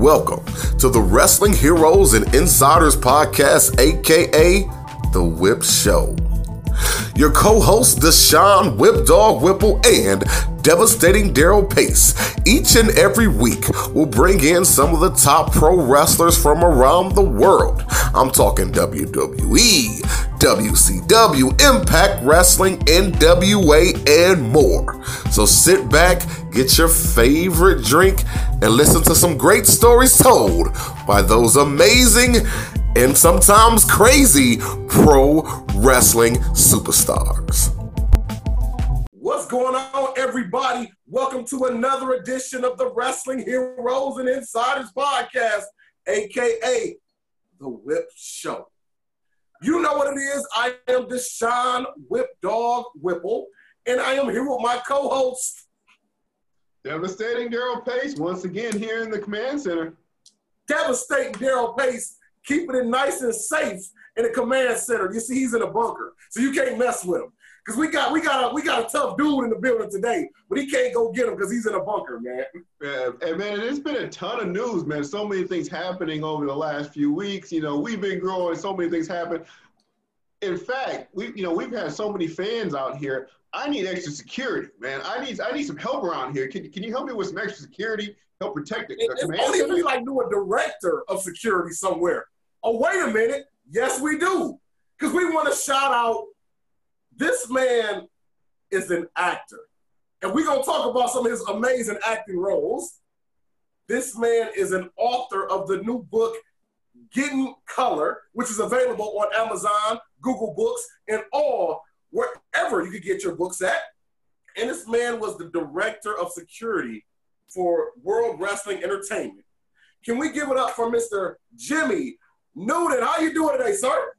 welcome to the Wrestling Heroes and Insiders Podcast, aka The Whip Show. Your co-hosts Deshaun Whip Dog Whipple and devastating Daryl Pace each and every week will bring in some of the top pro wrestlers from around the world. I'm talking WWE, WCW, Impact Wrestling, NWA, and more. So sit back, get your favorite drink, and listen to some great stories told by those amazing and sometimes crazy pro wrestling superstars. What's going on, everybody? Welcome to another edition of the Wrestling Heroes and Insiders Podcast, aka The Whip Show. You know what it is. I am Deshaun Whip Dog Whipple, and I am here with my co host. Devastating Daryl Pace, once again here in the command center. Devastating Daryl Pace, keeping it nice and safe in the command center. You see, he's in a bunker, so you can't mess with him. Cause we got we got a we got a tough dude in the building today, but he can't go get him because he's in a bunker, man. Yeah, and man, it's been a ton of news, man. So many things happening over the last few weeks. You know, we've been growing. So many things happen. In fact, we you know we've had so many fans out here. I need extra security, man. I need I need some help around here. Can, can you help me with some extra security? Help protect it. If only we like knew a director of security somewhere. Oh, wait a minute. Yes, we do. Because we want to shout out this man is an actor. And we're going to talk about some of his amazing acting roles. This man is an author of the new book, Getting Color, which is available on Amazon, Google Books, and all wherever you can get your books at. And this man was the director of security for World Wrestling Entertainment. Can we give it up for Mr. Jimmy Noonan? How you doing today, sir?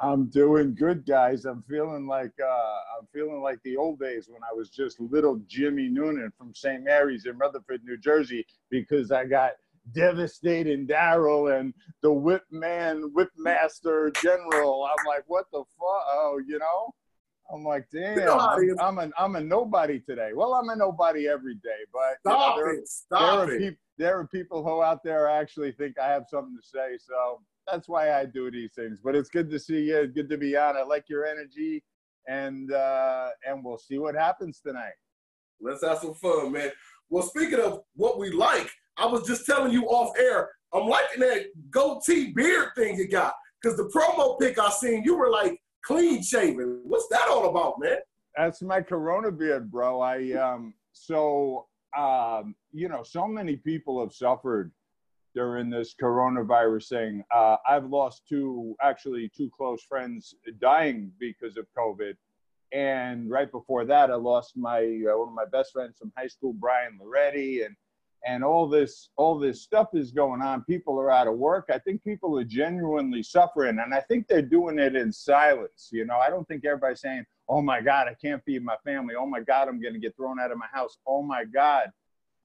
I'm doing good, guys. I'm feeling like uh, I'm feeling like the old days when I was just little Jimmy Noonan from St. Mary's in Rutherford, New Jersey, because I got devastating Daryl and the Whip Man, Whip Master General. I'm like, what the fuck? Oh, you know. I'm like, damn, I'm, I'm, a I'm a nobody today. Well, I'm a nobody every day, but stop you know, there, it, stop there, it. Are peop, there are people who out there actually think I have something to say. So that's why I do these things. But it's good to see you. Good to be on. I like your energy, and uh, and we'll see what happens tonight. Let's have some fun, man. Well, speaking of what we like, I was just telling you off air. I'm liking that goatee beard thing you got because the promo pic I seen, you were like clean shaven. What's that all about, man? That's my Corona beard, bro. I um so um you know so many people have suffered during this coronavirus thing. Uh, I've lost two, actually, two close friends dying because of COVID. And right before that, I lost my uh, one of my best friends from high school, Brian Loretti, and and all this all this stuff is going on. People are out of work. I think people are genuinely suffering, and I think they're doing it in silence. You know, I don't think everybody's saying, "Oh my God, I can't feed my family. Oh my God, I'm going to get thrown out of my house. Oh my God."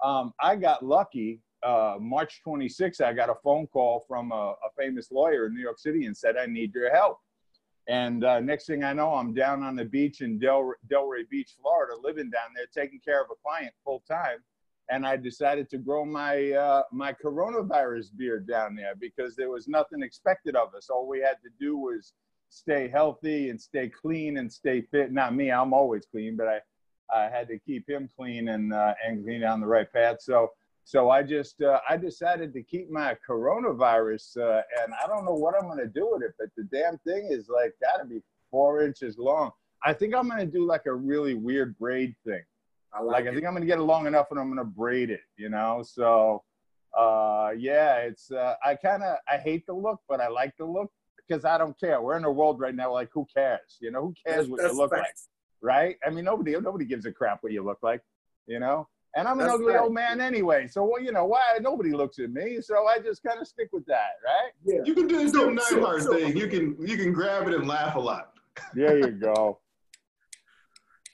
Um, I got lucky uh, March 26th, I got a phone call from a, a, famous lawyer in New York City and said, I need your help. And uh, next thing I know, I'm down on the beach in Del- Delray Beach, Florida, living down there, taking care of a client full time. And I decided to grow my uh, my coronavirus beard down there because there was nothing expected of us. All we had to do was stay healthy and stay clean and stay fit. Not me, I'm always clean, but I, I had to keep him clean and uh, and clean on the right path. So so I just uh, I decided to keep my coronavirus, uh, and I don't know what I'm gonna do with it, but the damn thing is like gotta be four inches long. I think I'm gonna do like a really weird braid thing. I like, like I think I'm gonna get it long enough, and I'm gonna braid it. You know, so uh, yeah, it's uh, I kind of I hate the look, but I like the look because I don't care. We're in a world right now like who cares? You know, who cares what you look like, right? I mean, nobody nobody gives a crap what you look like. You know, and I'm an That's ugly right. old man anyway. So well, you know why nobody looks at me. So I just kind of stick with that, right? Yeah. You can do this so, Neidhart so, thing. You can you can grab it and laugh a lot. There you go.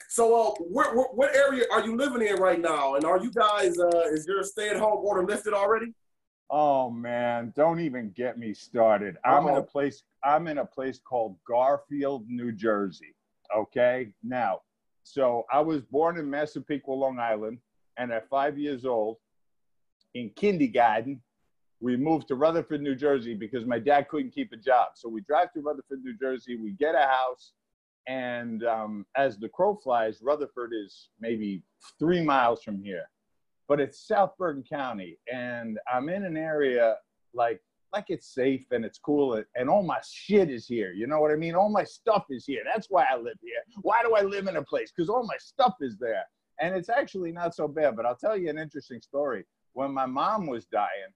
So, uh, where, where, what area are you living in right now? And are you guys, uh, is your stay at home order lifted already? Oh man, don't even get me started. I'm in a place. I'm in a place called Garfield, New Jersey. Okay, now, so I was born in Massapequa, Long Island and at five years old in kindergarten, we moved to Rutherford, New Jersey because my dad couldn't keep a job. So we drive to Rutherford, New Jersey. We get a house. And um, as the crow flies, Rutherford is maybe three miles from here, but it's South Bergen County. And I'm in an area like like it's safe and it's cool and, and all my shit is here. You know what I mean? All my stuff is here. That's why I live here. Why do I live in a place? Because all my stuff is there. And it's actually not so bad. But I'll tell you an interesting story. When my mom was dying,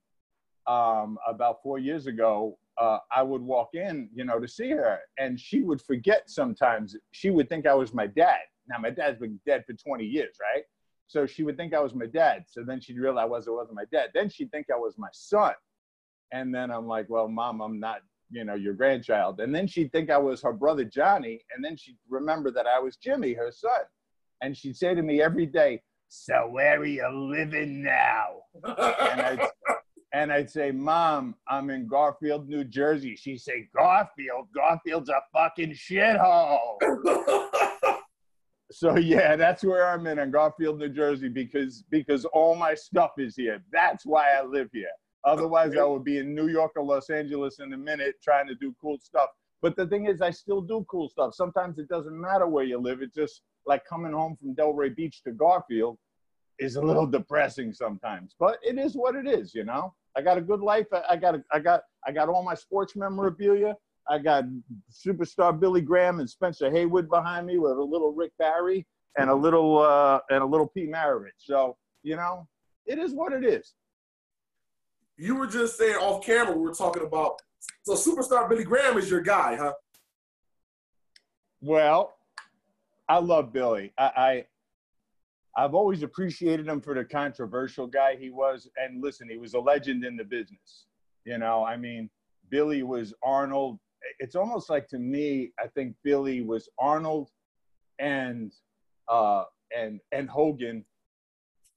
um, about four years ago, uh, I would walk in, you know, to see her, and she would forget sometimes. She would think I was my dad. Now my dad's been dead for 20 years, right? So she would think I was my dad. So then she'd realize I wasn't my dad. Then she'd think I was my son. And then I'm like, well, mom, I'm not, you know, your grandchild. And then she'd think I was her brother Johnny. And then she'd remember that I was Jimmy, her son. And she'd say to me every day, so where are you living now? and I'd, and I'd say, Mom, I'm in Garfield, New Jersey. She'd say, Garfield? Garfield's a fucking shithole. so yeah, that's where I'm in, in Garfield, New Jersey, because because all my stuff is here. That's why I live here. Otherwise, I would be in New York or Los Angeles in a minute trying to do cool stuff. But the thing is, I still do cool stuff. Sometimes it doesn't matter where you live. It's just like coming home from Delray Beach to Garfield is a little depressing sometimes, but it is what it is, you know. I got a good life. I got, a, I got, I got all my sports memorabilia. I got superstar Billy Graham and Spencer Haywood behind me with a little Rick Barry and a little uh, and a little Pete Maravich. So you know, it is what it is. You were just saying off camera. We were talking about so superstar Billy Graham is your guy, huh? Well, I love Billy. I, I've always appreciated him for the controversial guy he was. And listen, he was a legend in the business. You know, I mean, Billy was Arnold. It's almost like to me, I think Billy was Arnold and uh, and and Hogan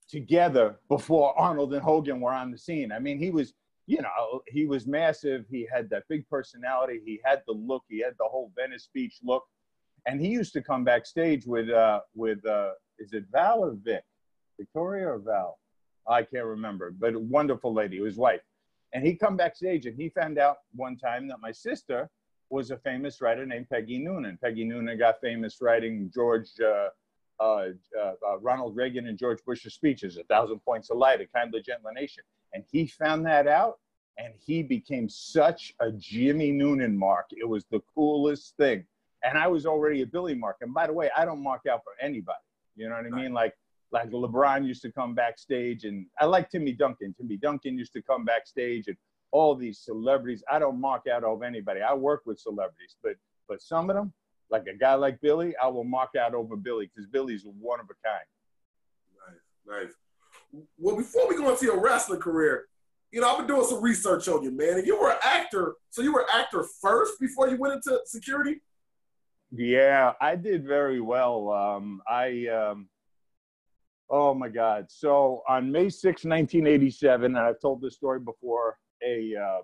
together before Arnold and Hogan were on the scene. I mean, he was, you know, he was massive. He had that big personality. He had the look. He had the whole Venice Beach look. And he used to come backstage with uh, with uh, is it Val or Vic? Victoria or Val? I can't remember, but a wonderful lady, his wife. And he come backstage and he found out one time that my sister was a famous writer named Peggy Noonan. Peggy Noonan got famous writing George, uh, uh, uh, uh, Ronald Reagan and George Bush's speeches, A Thousand Points of Light, A Kindly Gentler Nation. And he found that out and he became such a Jimmy Noonan mark. It was the coolest thing. And I was already a Billy mark. And by the way, I don't mark out for anybody. You know what I mean? Like like LeBron used to come backstage, and I like Timmy Duncan. Timmy Duncan used to come backstage, and all these celebrities. I don't mark out over anybody. I work with celebrities, but but some of them, like a guy like Billy, I will mark out over Billy because Billy's one of a kind. Nice, nice. Well, before we go into your wrestling career, you know, I've been doing some research on you, man. And you were an actor, so you were an actor first before you went into security. Yeah, I did very well. Um, I, um, oh my God. So on May 6, 1987, and I've told this story before, a um,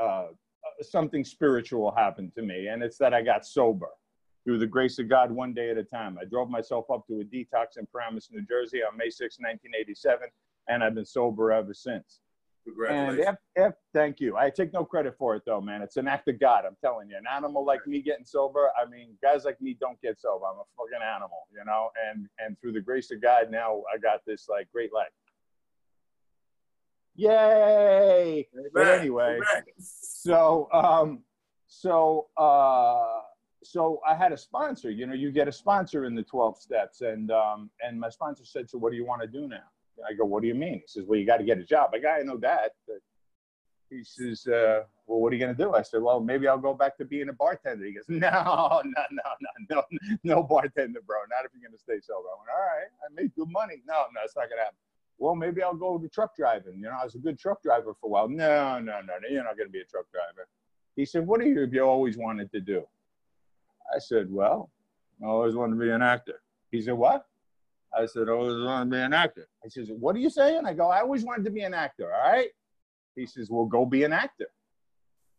uh, something spiritual happened to me, and it's that I got sober through the grace of God one day at a time. I drove myself up to a detox in Paramus, New Jersey on May 6, 1987, and I've been sober ever since. Congratulations. And if, if, thank you. I take no credit for it though, man. It's an act of God. I'm telling you. An animal like me getting sober. I mean, guys like me don't get sober. I'm a fucking animal, you know. And and through the grace of God, now I got this like great life. Yay! But anyway, so um, so uh, so I had a sponsor. You know, you get a sponsor in the 12 steps, and um, and my sponsor said, "So what do you want to do now?" I go, what do you mean? He says, well, you got to get a job. I got, I know that. He says, uh, well, what are you going to do? I said, well, maybe I'll go back to being a bartender. He goes, no, no, no, no, no, no bartender, bro. Not if you're going to stay sober. I went, all right, I make good money. No, no, it's not going to happen. Well, maybe I'll go to truck driving. You know, I was a good truck driver for a while. No, no, no, no you're not going to be a truck driver. He said, what are you, you always wanted to do? I said, well, I always wanted to be an actor. He said, what? I said, I always wanted to be an actor. He says, What are you saying? I go, I always wanted to be an actor. All right. He says, Well, go be an actor.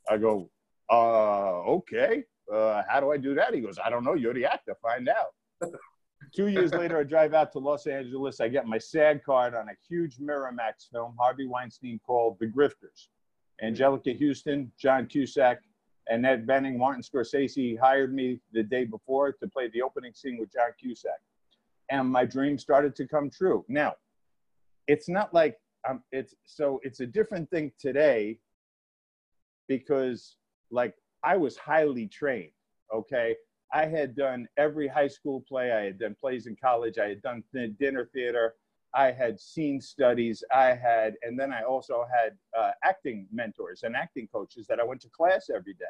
I go, uh, okay. Uh, how do I do that? He goes, I don't know. You're the actor. Find out. Two years later, I drive out to Los Angeles. I get my SAG card on a huge Miramax film, Harvey Weinstein, called The Grifters. Anjelica Huston, John Cusack, and Annette Bening, Martin Scorsese hired me the day before to play the opening scene with John Cusack. And my dream started to come true. Now, it's not like um, it's so it's a different thing today because like I was highly trained. Okay. I had done every high school play. I had done plays in college. I had done th- dinner theater. I had seen studies. I had, and then I also had uh, acting mentors and acting coaches that I went to class every day.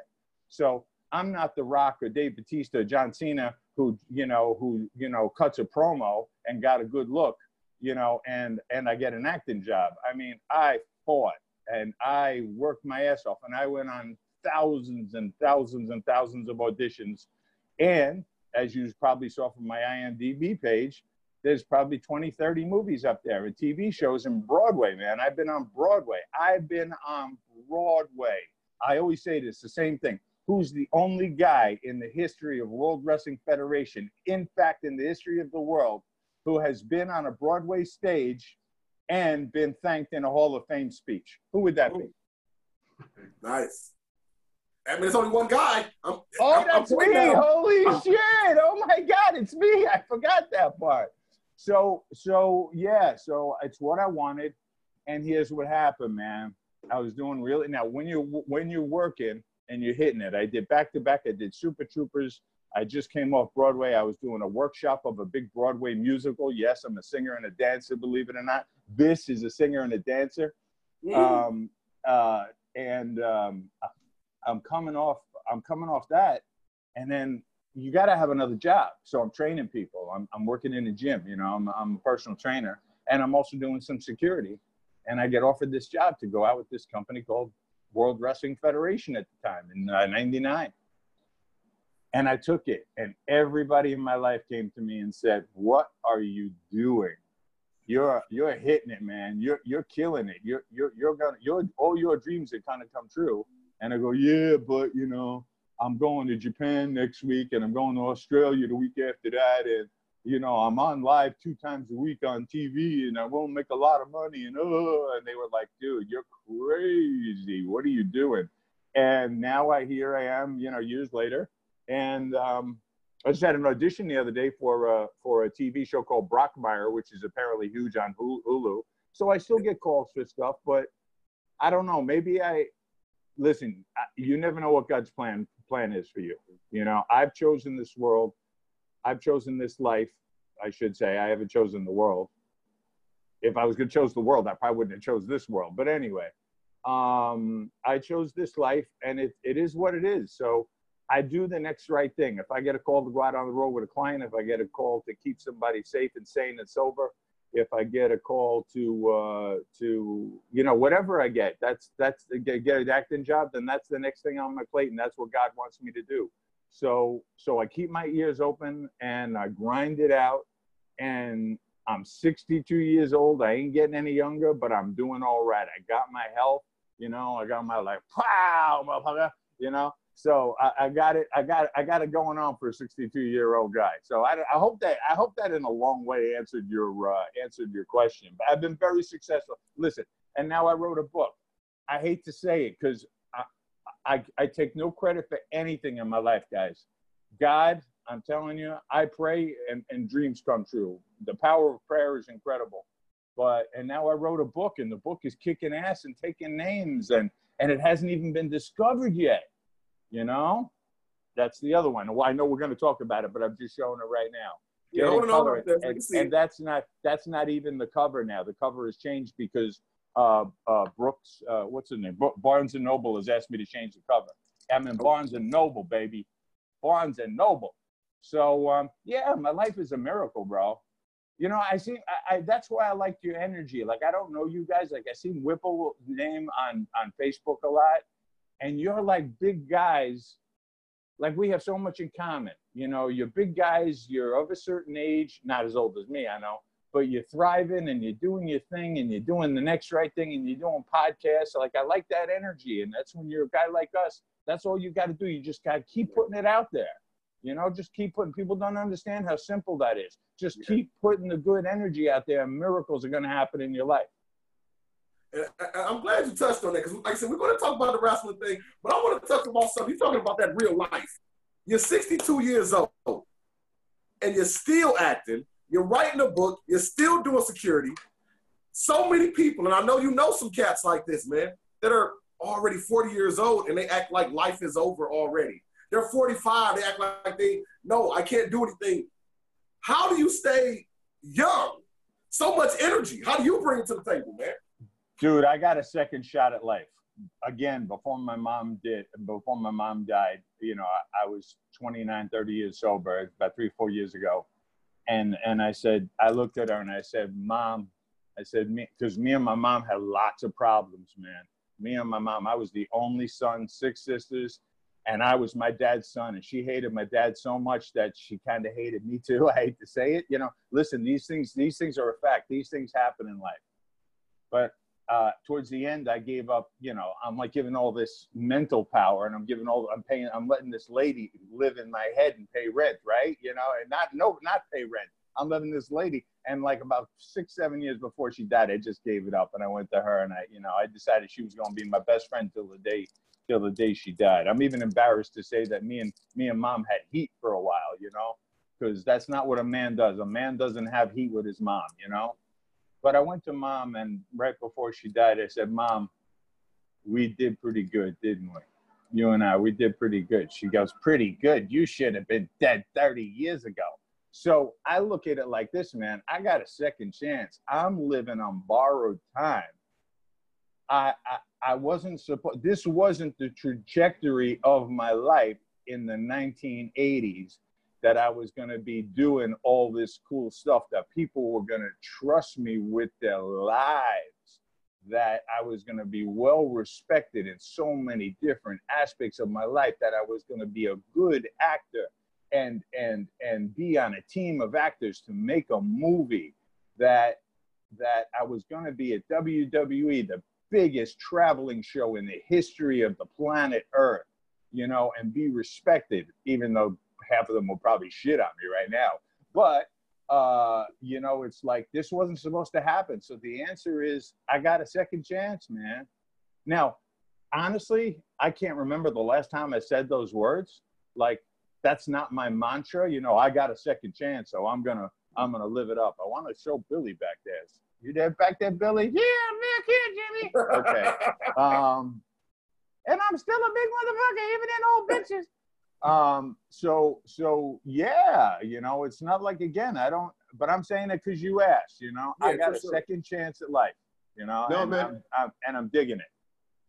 So I'm not the Rock or Dave Batista, or John Cena, who you know, who you know, cuts a promo and got a good look, you know, and and I get an acting job. I mean, I fought and I worked my ass off, and I went on thousands and thousands and thousands of auditions. And as you probably saw from my IMDb page, there's probably 20, 30 movies up there and TV shows in Broadway, man. I've been on Broadway. I've been on Broadway. I always say this, the same thing. Who's the only guy in the history of World Wrestling Federation, in fact, in the history of the world, who has been on a Broadway stage and been thanked in a Hall of Fame speech? Who would that be? Nice. I mean, it's only one guy. I'm, oh, I'm, that's I'm me! Holy shit! Oh my God, it's me! I forgot that part. So, so yeah, so it's what I wanted, and here's what happened, man. I was doing really now when you when you're working and you're hitting it. I did back to back. I did Super Troopers. I just came off Broadway. I was doing a workshop of a big Broadway musical. Yes, I'm a singer and a dancer. Believe it or not, this is a singer and a dancer. Um, uh, and um, I'm coming off. I'm coming off that, and then you got to have another job. So I'm training people. I'm, I'm working in a gym. You know, I'm, I'm a personal trainer, and I'm also doing some security. And I get offered this job to go out with this company called World Wrestling Federation at the time in '99. Uh, and I took it, and everybody in my life came to me and said, "What are you doing? You're you're hitting it, man. You're you're killing it. You're you're you're gonna all your dreams are kind of come true." And I go, "Yeah, but you know, I'm going to Japan next week, and I'm going to Australia the week after that, and you know, I'm on live two times a week on TV, and I won't make a lot of money." And oh, and they were like, "Dude, you're crazy. What are you doing?" And now I here I am, you know, years later and um, I just had an audition the other day for a, for a TV show called Brockmire, which is apparently huge on Hulu. So I still get calls for stuff, but I don't know. Maybe I listen. You never know what God's plan plan is for you. You know, I've chosen this world. I've chosen this life. I should say I haven't chosen the world. If I was going to choose the world, I probably wouldn't have chose this world. But anyway, um, I chose this life, and it, it is what it is. So I do the next right thing. If I get a call to go out on the road with a client, if I get a call to keep somebody safe and sane and sober, if I get a call to uh, to you know whatever I get, that's that's get, an acting job, then that's the next thing on my plate, and that's what God wants me to do. So so I keep my ears open and I grind it out, and I'm 62 years old. I ain't getting any younger, but I'm doing all right. I got my health, you know. I got my like, motherfucker, you know. So I, I, got it. I got I got it going on for a 62 year old guy. So I, I hope that I hope that in a long way answered your uh, answered your question. But I've been very successful. Listen, and now I wrote a book. I hate to say it because I, I I take no credit for anything in my life, guys. God, I'm telling you, I pray and, and dreams come true. The power of prayer is incredible. But and now I wrote a book, and the book is kicking ass and taking names, and and it hasn't even been discovered yet you know, that's the other one. Well, I know we're going to talk about it, but I'm just showing it right now. Yeah, I know and, and, that's not that's not even the cover now. The cover has changed because uh, uh, Brooks, uh, what's his name? Barnes and Noble has asked me to change the cover. I'm in Barnes and Noble, baby. Barnes and Noble. So um, yeah, my life is a miracle, bro. You know, I see. I, I, that's why I like your energy. Like I don't know you guys. Like I see Whipple name on on Facebook a lot, and you're like big guys like we have so much in common you know you're big guys you're of a certain age not as old as me i know but you're thriving and you're doing your thing and you're doing the next right thing and you're doing podcasts like i like that energy and that's when you're a guy like us that's all you got to do you just got to keep putting it out there You know, just keep putting. People don't understand how simple that is. Just yeah. keep putting the good energy out there, and miracles are going to happen in your life. And I, am glad you touched on that because, like I said, we're going to talk about the wrestling thing, but I want to talk about something. You're talking about that real life. You're 62 years old, and you're still acting. You're writing a book. You're still doing security. So many people, and I know you know some cats like this, man, that are already 40 years old and they act like life is over already. They're 45. They act like they, no, I can't do anything. How do you stay young? So much energy. How do you bring it to the table, man? Dude, I got a second shot at life. Again, before my mom did, before my mom died, you know, I, I was 29, 30 years sober, about three, four years ago. And, and I said, I looked at her and I said, Mom, I said, me, because me and my mom had lots of problems, man. Me and my mom, I was the only son, six sisters and I was my dad's son, and she hated my dad so much that she kind of hated me too. I hate to say it, you know. Listen, these things, these things are a fact. These things happen in life. But uh, towards the end, I gave up. You know, I'm like giving all this mental power, and I'm giving all. I'm paying. I'm letting this lady live in my head and pay rent, right? You know, and not no, not pay rent. I'm letting this lady, and like about six, seven years before she died, I just gave it up, and I went to her, and I, you know, I decided she was going to be my best friend till the day till the day she died. I'm even embarrassed to say that me and me and mom had heat for a while, you know, because that's not what a man does. A man doesn't have heat with his mom, you know. But I went to mom, and right before she died, I said, "Mom, we did pretty good, didn't we? You and I, we did pretty good." She goes, "Pretty good? You should have been dead 30 years ago." So I look at it like this, man. I got a second chance. I'm living on borrowed time. I, I, I wasn't supposed, this wasn't the trajectory of my life in the 1980s that I was going to be doing all this cool stuff, that people were going to trust me with their lives, that I was going to be well respected in so many different aspects of my life, that I was going to be a good actor and and and be on a team of actors to make a movie that that I was going to be at WWE, the biggest traveling show in the history of the planet Earth, you know, and be respected, even though half of them will probably shit on me right now. But, uh, you know, it's like this wasn't supposed to happen. So the answer is I got a second chance, man. Now, honestly, I can't remember the last time I said those words. Like, that's not my mantra. You know, I got a second chance, so I'm gonna I'm gonna live it up. I want to show Billy back there. You there back there, Billy? Yeah, I'm back here, Jimmy. Okay. Um, and I'm still a big motherfucker, even in old bitches. Um, so so yeah, you know, it's not like again, I don't but I'm saying it because you asked, you know. Yeah, I got a sure. second chance at life, you know, no, and, man. I'm, I'm, and I'm digging it.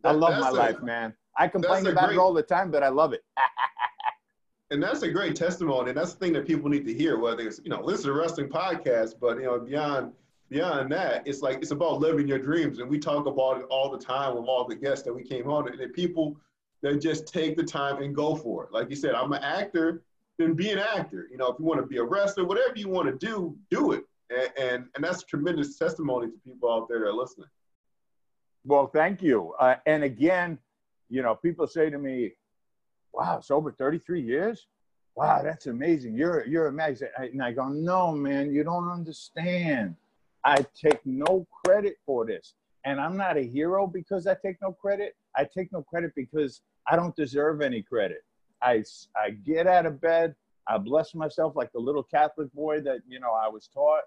That, I love my a, life, man. I complain about great, it all the time, but I love it. and that's a great testimony. And that's the thing that people need to hear, whether it's, you know, listen to wrestling podcast, but, you know, beyond beyond that, it's like it's about living your dreams. And we talk about it all the time with all the guests that we came on. And people that just take the time and go for it. Like you said, I'm an actor, then be an actor. You know, if you want to be a wrestler, whatever you want to do, do it. And, and, and that's tremendous testimony to people out there that are listening. Well, thank you. Uh, and again, you know, people say to me, wow, it's over 33 years? Wow, that's amazing. You're, you're amazing. And I go, no, man, you don't understand. I take no credit for this. And I'm not a hero because I take no credit. I take no credit because I don't deserve any credit. I, I get out of bed. I bless myself like the little Catholic boy that, you know, I was taught.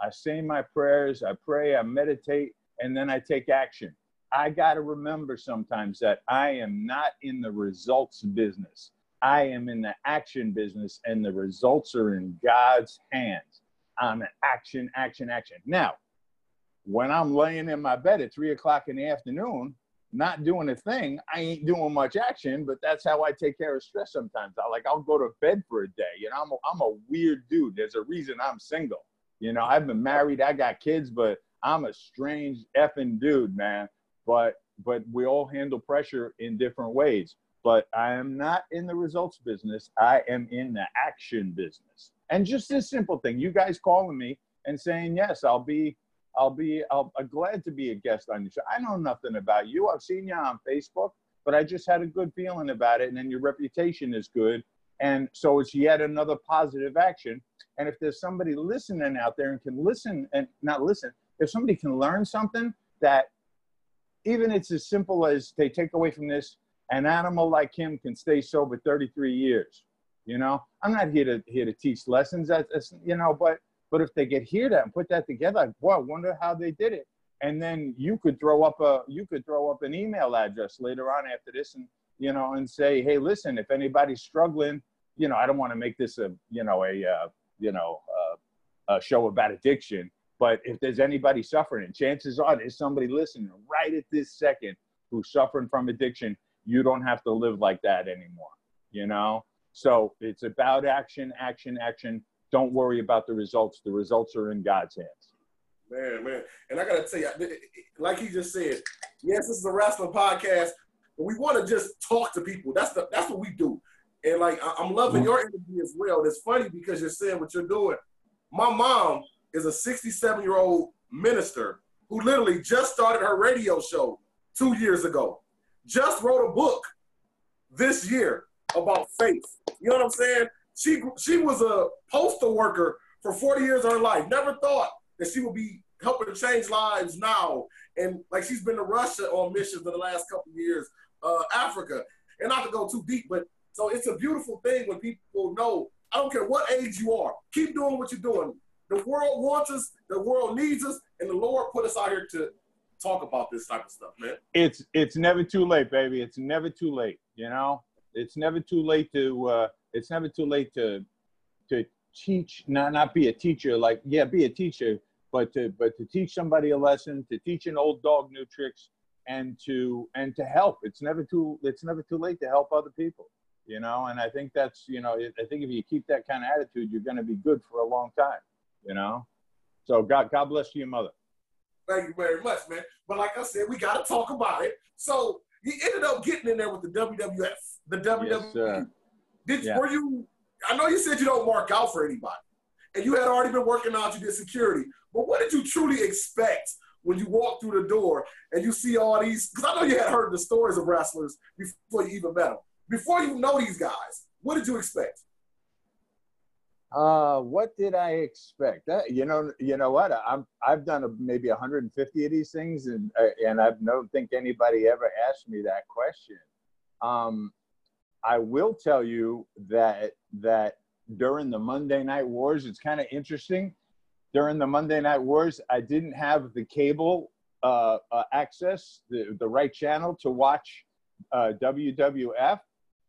I say my prayers, I pray, I meditate, and then I take action. I got to remember sometimes that I am not in the results business. I am in the action business, and the results are in God's hands I'm an action, action, action. Now, when I'm laying in my bed at three o'clock in the afternoon, not doing a thing, I ain't doing much action, but that's how I take care of stress sometimes. I like, I'll go to bed for a day. You know, I'm a, I'm a weird dude. There's a reason I'm single. You know, I've been married, I got kids, but I'm a strange effing dude, man. But, but we all handle pressure in different ways. But I am not in the results business. I am in the action business. And just this simple thing, you guys calling me and saying, yes, I'll be, I'll be, I'll, I'm glad to be a guest on your show. I know nothing about you. I've seen you on Facebook, but I just had a good feeling about it. And then your reputation is good. And so it's yet another positive action. And if there's somebody listening out there and can listen and not listen, if somebody can learn something that even it's as simple as they take away from this, an animal like him can stay sober 33 years. You know, I'm not here to here to teach lessons. That's, that's you know, but but if they get hear that and put that together, like, boy, I wonder how they did it. And then you could throw up a you could throw up an email address later on after this and you know and say, hey, listen, if anybody's struggling, you know, I don't want to make this a you know a uh, you know uh, a show about addiction, but if there's anybody suffering, and chances are there's somebody listening right at this second who's suffering from addiction, you don't have to live like that anymore. You know, so it's about action, action, action don't worry about the results. The results are in God's hands. Man, man. And I got to tell you, like he just said, yes, this is a wrestling podcast, but we want to just talk to people. That's the that's what we do. And like I'm loving your energy as well. It's funny because you're saying what you're doing. My mom is a 67 year old minister who literally just started her radio show two years ago. Just wrote a book this year about faith. You know what I'm saying? She she was a postal worker for 40 years of her life. Never thought that she would be helping to change lives now. And like she's been to Russia on missions for the last couple of years, uh, Africa. And not to go too deep, but so it's a beautiful thing when people know. I don't care what age you are, keep doing what you're doing. The world wants us, the world needs us, and the Lord put us out here to talk about this type of stuff, man. It's it's never too late, baby. It's never too late. You know, it's never too late to. Uh, it's never too late to to teach not not be a teacher like yeah be a teacher but to but to teach somebody a lesson to teach an old dog new tricks and to and to help. It's never too it's never too late to help other people you know? And i think that's you know i think if you keep that kind of attitude you're going to be good for a long time you know? So god god bless you mother. Thank you very much man. But like i said we got to talk about it. So you ended up getting in there with the wwf the wwf yes, did yeah. were you? I know you said you don't mark out for anybody, and you had already been working out. You did security, but what did you truly expect when you walk through the door and you see all these? Because I know you had heard the stories of wrestlers before you even met them. Before you know these guys, what did you expect? Uh, what did I expect? That, you know, you know what? I'm I've done a, maybe 150 of these things, and uh, and I don't think anybody ever asked me that question. Um, I will tell you that that during the Monday Night Wars, it's kind of interesting. During the Monday Night Wars, I didn't have the cable uh, uh, access, the, the right channel to watch uh, WWF,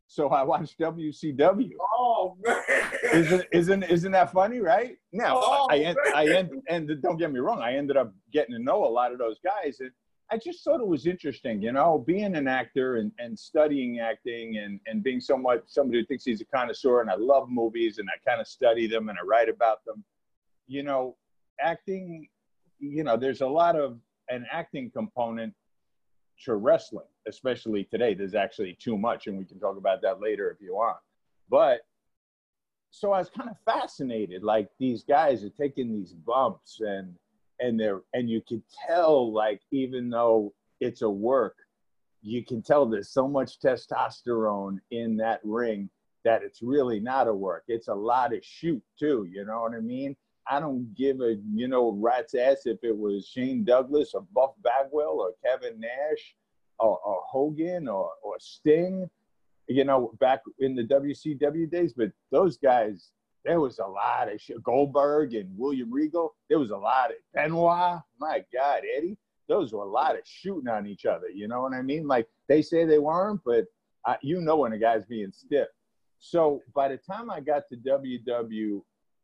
so I watched WCW. Oh man! Isn't isn't isn't that funny, right? Now oh, I end, I end, and don't get me wrong, I ended up getting to know a lot of those guys, and I just thought it was interesting, you know, being an actor and, and studying acting and, and being somewhat somebody who thinks he's a connoisseur and I love movies and I kind of study them and I write about them. You know, acting, you know, there's a lot of an acting component to wrestling, especially today. There's actually too much, and we can talk about that later if you want. But so I was kind of fascinated, like these guys are taking these bumps and and they're and you can tell like even though it's a work you can tell there's so much testosterone in that ring that it's really not a work. It's a lot of shoot too you know what i mean? I don't give a you know rat's ass if it was shane douglas or buff bagwell or kevin nash or, or hogan or, or sting you know back in the wcw days but those guys there was a lot of shit. Goldberg and William Regal. There was a lot of Benoit. My God, Eddie. Those were a lot of shooting on each other. You know what I mean? Like they say they weren't, but I, you know when a guy's being stiff. So by the time I got to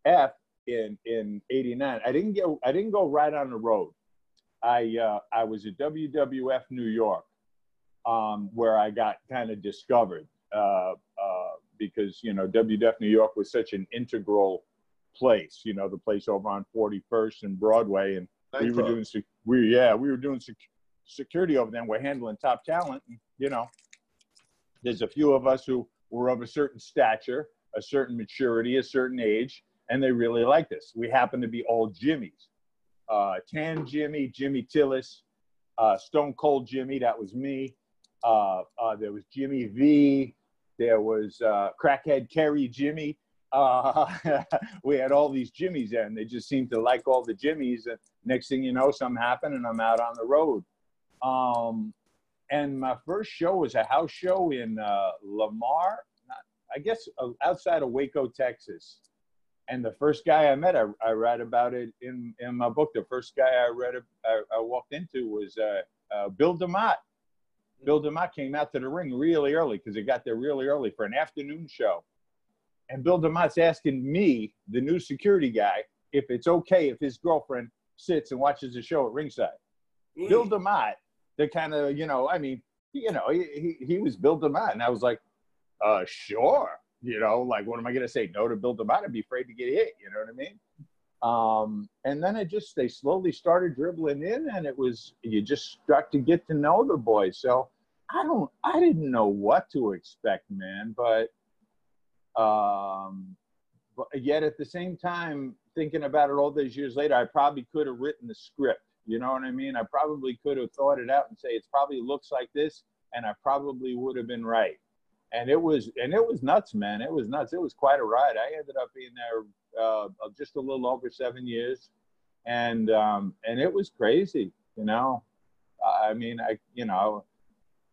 WWF in in '89, I didn't get I didn't go right on the road. I uh, I was at WWF New York, um, where I got kind of discovered. Uh, because you know WWF New York was such an integral place. You know, the place over on 41st and Broadway, and we were doing we yeah we were doing sec- security over there. And we're handling top talent. And, you know, there's a few of us who were of a certain stature, a certain maturity, a certain age, and they really liked us. We happened to be all Jimmys. Uh, Tan Jimmy, Jimmy Tillis, uh, Stone Cold Jimmy, that was me. Uh, uh, there was Jimmy V, There was uh, crackhead Kerry Jimmy. Uh, we had all these Jimmies there, and they just seemed to like all the Jimmies. And next thing you know, something happened, and I'm out on the road. Um, and my first show was a house show in uh, Lamar, not, I guess uh, outside of Waco, Texas. And the first guy I met, I, I write about it in, in my book. The first guy I read, I, I walked into was uh, uh, Bill DeMott. Bill DeMott came out to the ring really early because he got there really early for an afternoon show. And Bill DeMott's asking me, the new security guy, if it's okay if his girlfriend sits and watches the show at ringside. Mm. Bill DeMott, the kind of, you know, I mean, you know, he, he, he was Bill DeMott. And I was like, uh, sure. You know, like, what am I going to say? No to Bill DeMott and be afraid to get hit. You know what I mean? Um, and then it just, they slowly started dribbling in and it was, you just start to get to know the boys. So I don't, I didn't know what to expect, man, but, um, but yet at the same time, thinking about it all these years later, I probably could have written the script. You know what I mean? I probably could have thought it out and say, it probably looks like this. And I probably would have been right and it was and it was nuts, man. It was nuts. It was quite a ride. I ended up being there uh, just a little over seven years, and um, and it was crazy. You know, I mean, I you know,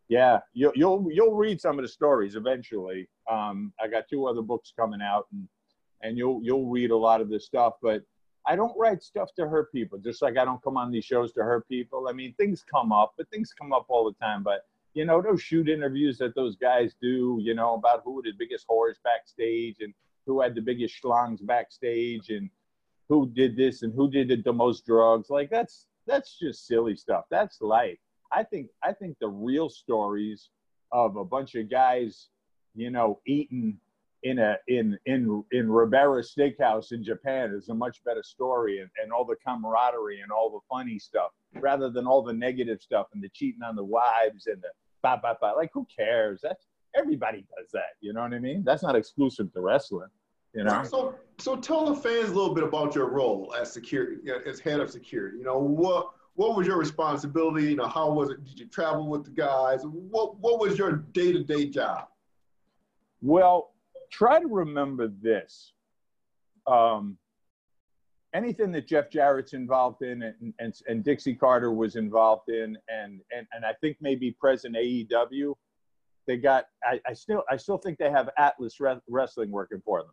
yeah, you'll you'll you'll read some of the stories eventually. Um, I got two other books coming out, and and you'll you'll read a lot of this stuff, but. I don't write stuff to hurt people, just like I don't come on these shows to hurt people. I mean, things come up, but things come up all the time. But you know, those shoot interviews that those guys do, you know, about who the biggest whores backstage and who had the biggest schlongs backstage and who did this and who did the most drugs. Like that's that's just silly stuff. That's life. I think I think the real stories of a bunch of guys, you know, eating in a in in in Ribera Steakhouse in Japan is a much better story and, and all the camaraderie and all the funny stuff rather than all the negative stuff and the cheating on the wives and the bah, bah, bah. like who cares? That's everybody does that. You know what I mean? That's not exclusive to wrestling. You know. So, so tell the fans a little bit about your role as security, as head of security. You know what what was your responsibility? You know, how was it? Did you travel with the guys? What what was your day to day job? Well, try to remember this. Um, anything that Jeff Jarrett's involved in and, and, and Dixie Carter was involved in, and, and, and I think maybe present AEW, they got, I, I still, I still think they have Atlas Wrestling working for them.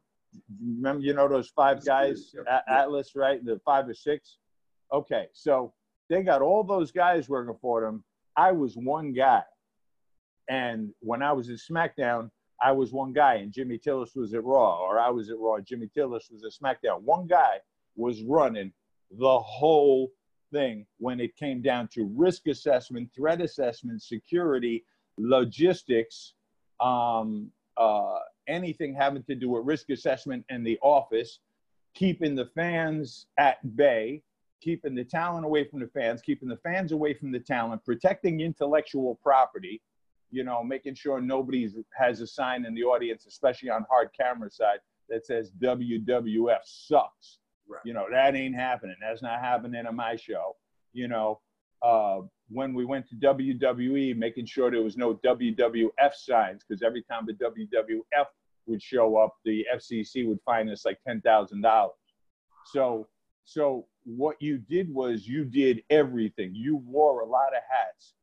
Remember you know those five guys yep. atlas right? The five or six? Okay so they got all those guys working for them. I was one guy. And when i was at smackdown i was one guy and jimmy tillis was at raw or i was at raw jimmy tillis was at smackdown. One guy was running the whole thing when it came down to risk assessment threat assessment security logistics um, uh, anything having to do with risk assessment in the office, keeping the fans at bay, keeping the talent away from the fans, keeping the fans away from the talent, protecting intellectual property, you know, making sure nobody has a sign in the audience, especially on hard camera side, that says WWF sucks. Right. You know, that ain't happening. That's not happening on my show. You know, uh, when we went to WWE, making sure there was no WWF signs because every time the WWF would show up, the FCC would fine us like ten thousand dollars. So, so what you did was you did everything. You wore a lot of hats.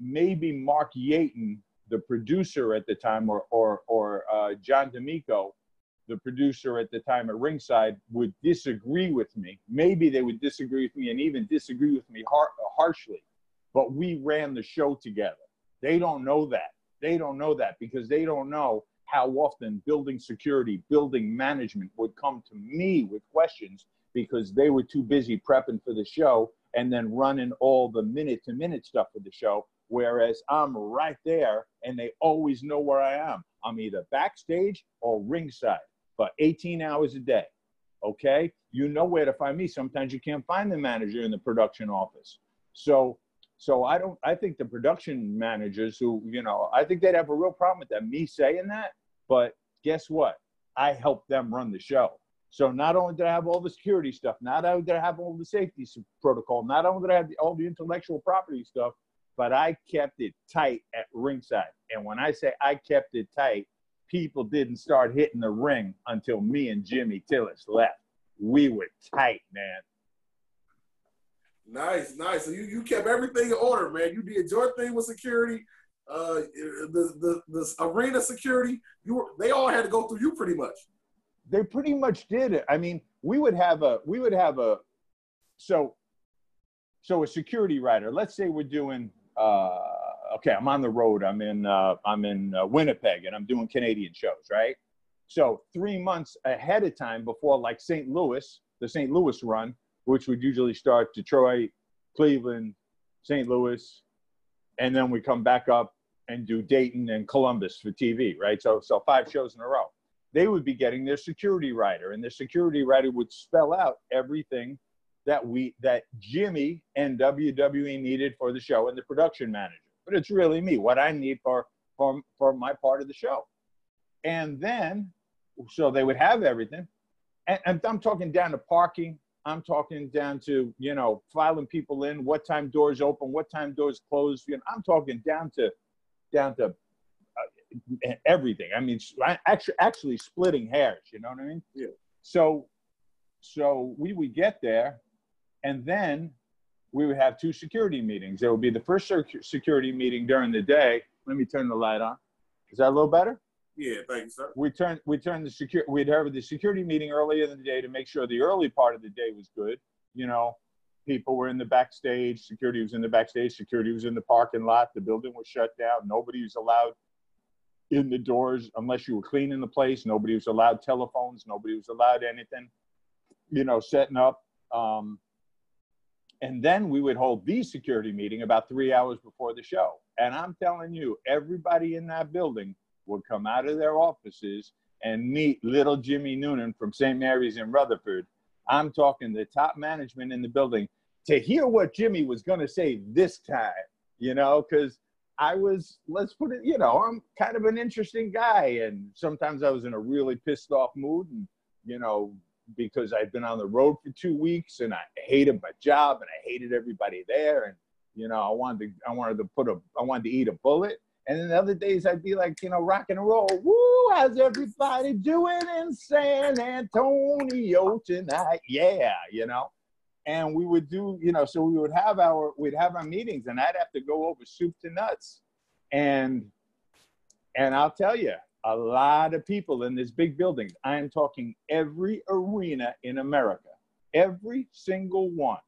Maybe Mark Yeaton, the producer at the time, or or or uh, John D'Amico, the producer at the time at Ringside, would disagree with me. Maybe they would disagree with me and even disagree with me har- harshly. But we ran the show together. They don't know that. They don't know that because they don't know how often building security, building management would come to me with questions because they were too busy prepping for the show and then running all the minute to minute stuff for the show. Whereas I'm right there and they always know where I am. I'm either backstage or ringside, but 18 hours a day. Okay. You know where to find me. Sometimes you can't find the manager in the production office. So so I don't. I think the production managers who, you know, I think they'd have a real problem with that. Me saying that, but guess what? I help them run the show. So not only did I have all the security stuff, not only did I have all the safety protocol, not only did I have all the intellectual property stuff, but I kept it tight at ringside. And when I say I kept it tight, people didn't start hitting the ring until me and Jimmy Tillis left. We were tight, man. Nice, nice. So you, you kept everything in order, man. You did your thing with security, uh, the, the the arena security. You were they all had to go through you pretty much. They pretty much did it. I mean, we would have a we would have a so so a security rider. Let's say we're doing uh, okay. I'm on the road. I'm in uh, I'm in uh, Winnipeg, and I'm doing Canadian shows, right? So three months ahead of time before like St. Louis, the St. Louis run, which would usually start Detroit, Cleveland, St. Louis, and then we come back up and do Dayton and Columbus for TV, right? So, so five shows in a row. They would be getting their security rider, and the security rider would spell out everything that we that Jimmy and WWE needed for the show and the production manager. But it's really me, what I need for for for my part of the show. And then, so they would have everything, and, and I'm talking down to parking, I'm talking down to, you know, filing people in, what time doors open, what time doors close. You know, I'm talking down to, down to uh, everything. I mean, actually, actually splitting hairs. You know what I mean? Yeah. So, so we would get there, and then we would have two security meetings. There would be the first security meeting during the day. Let me turn the light on. Is that a little better? Yeah, thank you, sir. We turned we turned the secure we'd have the security meeting earlier in the day to make sure the early part of the day was good. You know, people were in the backstage, security was in the backstage, security was in the parking lot, the building was shut down, nobody was allowed in the doors unless you were cleaning the place, nobody was allowed telephones, nobody was allowed anything, you know, setting up. Um, and then we would hold the security meeting about three hours before the show. And I'm telling you, everybody in that building would come out of their offices and meet little Jimmy Noonan from St. Mary's in Rutherford. I'm talking the top management in the building to hear what Jimmy was going to say this time, you know, because I was, let's put it, you know, I'm kind of an interesting guy. And sometimes I was in a really pissed off mood and, you know, because I'd been on the road for two weeks and I hated my job and I hated everybody there. And, you know, I wanted to, I wanted to put a, I wanted to eat a bullet. And then the other days I'd be like, you know, rock and roll. Woo, how's everybody doing in San Antonio tonight? Yeah, you know. And we would do, you know, so we would have our we'd have our meetings and I'd have to go over soup to nuts. And and I'll tell you, a lot of people in this big building. I am talking every arena in America, every single one.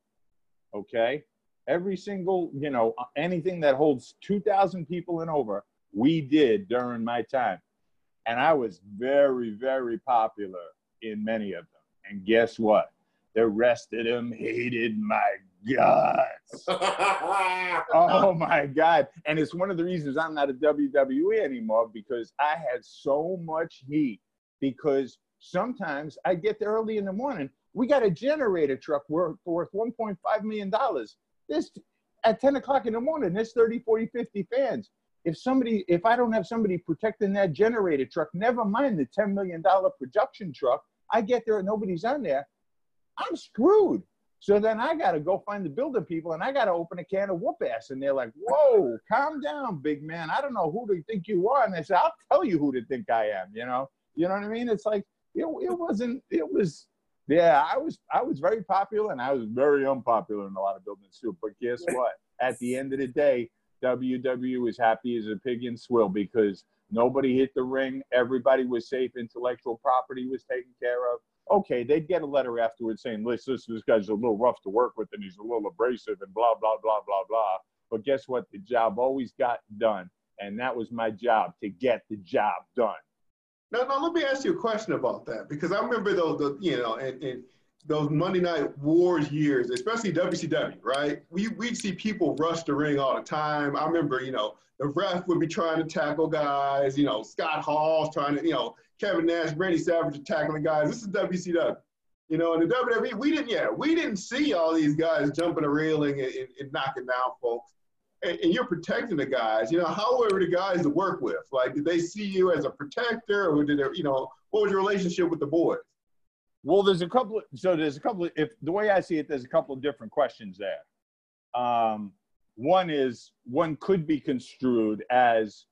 Okay every single, you know, anything that holds 2,000 people and over, we did during my time. And I was very, very popular in many of them. And guess what? The rest of them hated my guts. oh my God. And it's one of the reasons I'm not a WWE anymore because I had so much heat. Because sometimes I get there early in the morning. We got a generator truck worth, worth $1.5 million. This at 10 o'clock in the morning, there's 30, 40, 50 fans. If somebody, if I don't have somebody protecting that generator truck, never mind the $10 million production truck, I get there and nobody's on there, I'm screwed. So then I got to go find the building people and I got to open a can of whoop ass. And they're like, whoa, calm down, big man. I don't know who they think you are. And I said, I'll tell you who to think I am, you know? You know what I mean? It's like, it, it wasn't, it was, yeah, I was I was very popular and I was very unpopular in a lot of buildings too. But guess what? At the end of the day, WW was happy as a pig in swill because nobody hit the ring. Everybody was safe. Intellectual property was taken care of. Okay, they'd get a letter afterwards saying, listen, this guy's a little rough to work with and he's a little abrasive and blah, blah, blah, blah, blah. But guess what? The job always got done. And that was my job to get the job done. Now, now let me ask you a question about that because I remember those, the, you know, and, and those Monday Night Wars years, especially WCW, right? We we'd see people rush the ring all the time. I remember, you know, the ref would be trying to tackle guys. You know, Scott Hall's trying to, you know, Kevin Nash, Randy Savage are tackling guys. This is WCW. You know, in the WWE, we didn't, yeah, we didn't see all these guys jumping a railing and, and, and knocking down folks and, and, you're protecting the guys, you know, how were the guys to work with? Like, did they see you as a protector or did it, you know, what was your relationship with the boys? Well, there's a couple, of, so there's a couple, of, if the way I see it, there's a couple of different questions there. Um, one is, one could be construed as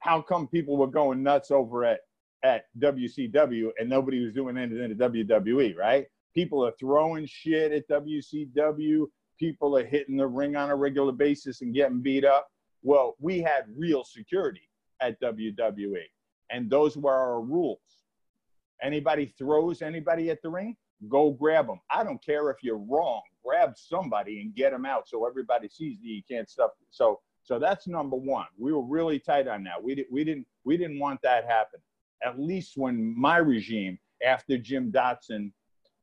how come people were going nuts over at at WCW and nobody was doing anything at WWE, right? People are throwing shit at WCW. People are hitting the ring on a regular basis and getting beat up. Well, we had real security at WWE, and those were our rules. Anybody throws anybody at the ring, go grab them. I don't care if you're wrong. Grab somebody and get them out so everybody sees that you can't stop. So, so that's number one. We were really tight on that. We, did, we didn't we didn't want that happen. At least when my regime, after Jim Dotson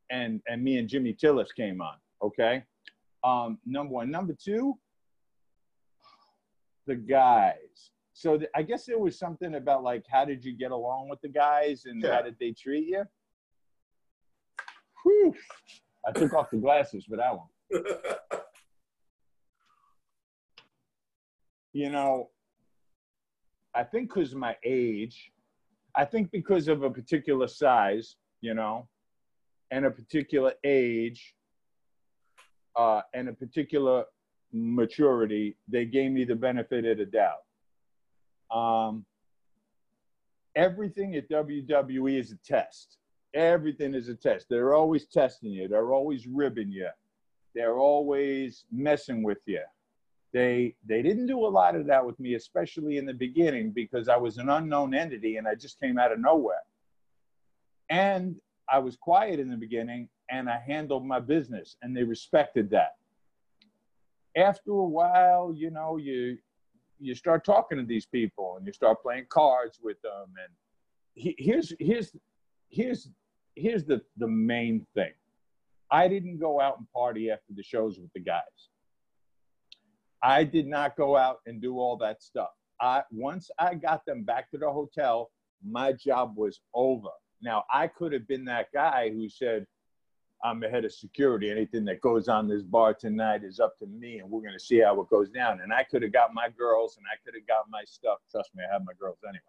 and and me and Jimmy Tillis came on. Okay, um, number one. Number two, the guys. So th- I guess there was something about like how did you get along with the guys and Yeah. how did they treat you? Whew. I took off the glasses for that one. You know, I think because of my age, I think because of a particular size, you know, and a particular age, uh, and a particular maturity, they gave me the benefit of the doubt. Um, everything at WWE is a test. Everything is a test. They're always testing you. They're always ribbing you. They're always messing with you. They they didn't do a lot of that with me, especially in the beginning, because I was an unknown entity and I just came out of nowhere. And I was quiet in the beginning and I handled my business and they respected that. After a while, you know, you you start talking to these people and you start playing cards with them. And he, here's here's here's here's the the main thing. I didn't go out and party after the shows with the guys. I did not go out and do all that stuff. I once i got them back to the hotel my job was over. Now i could have been that guy who said i'm the head of security. Anything that goes on this bar tonight is up to me and we're going to see how it goes down. And i could have got my girls and i could have got my stuff. Trust me i have my girls anyway.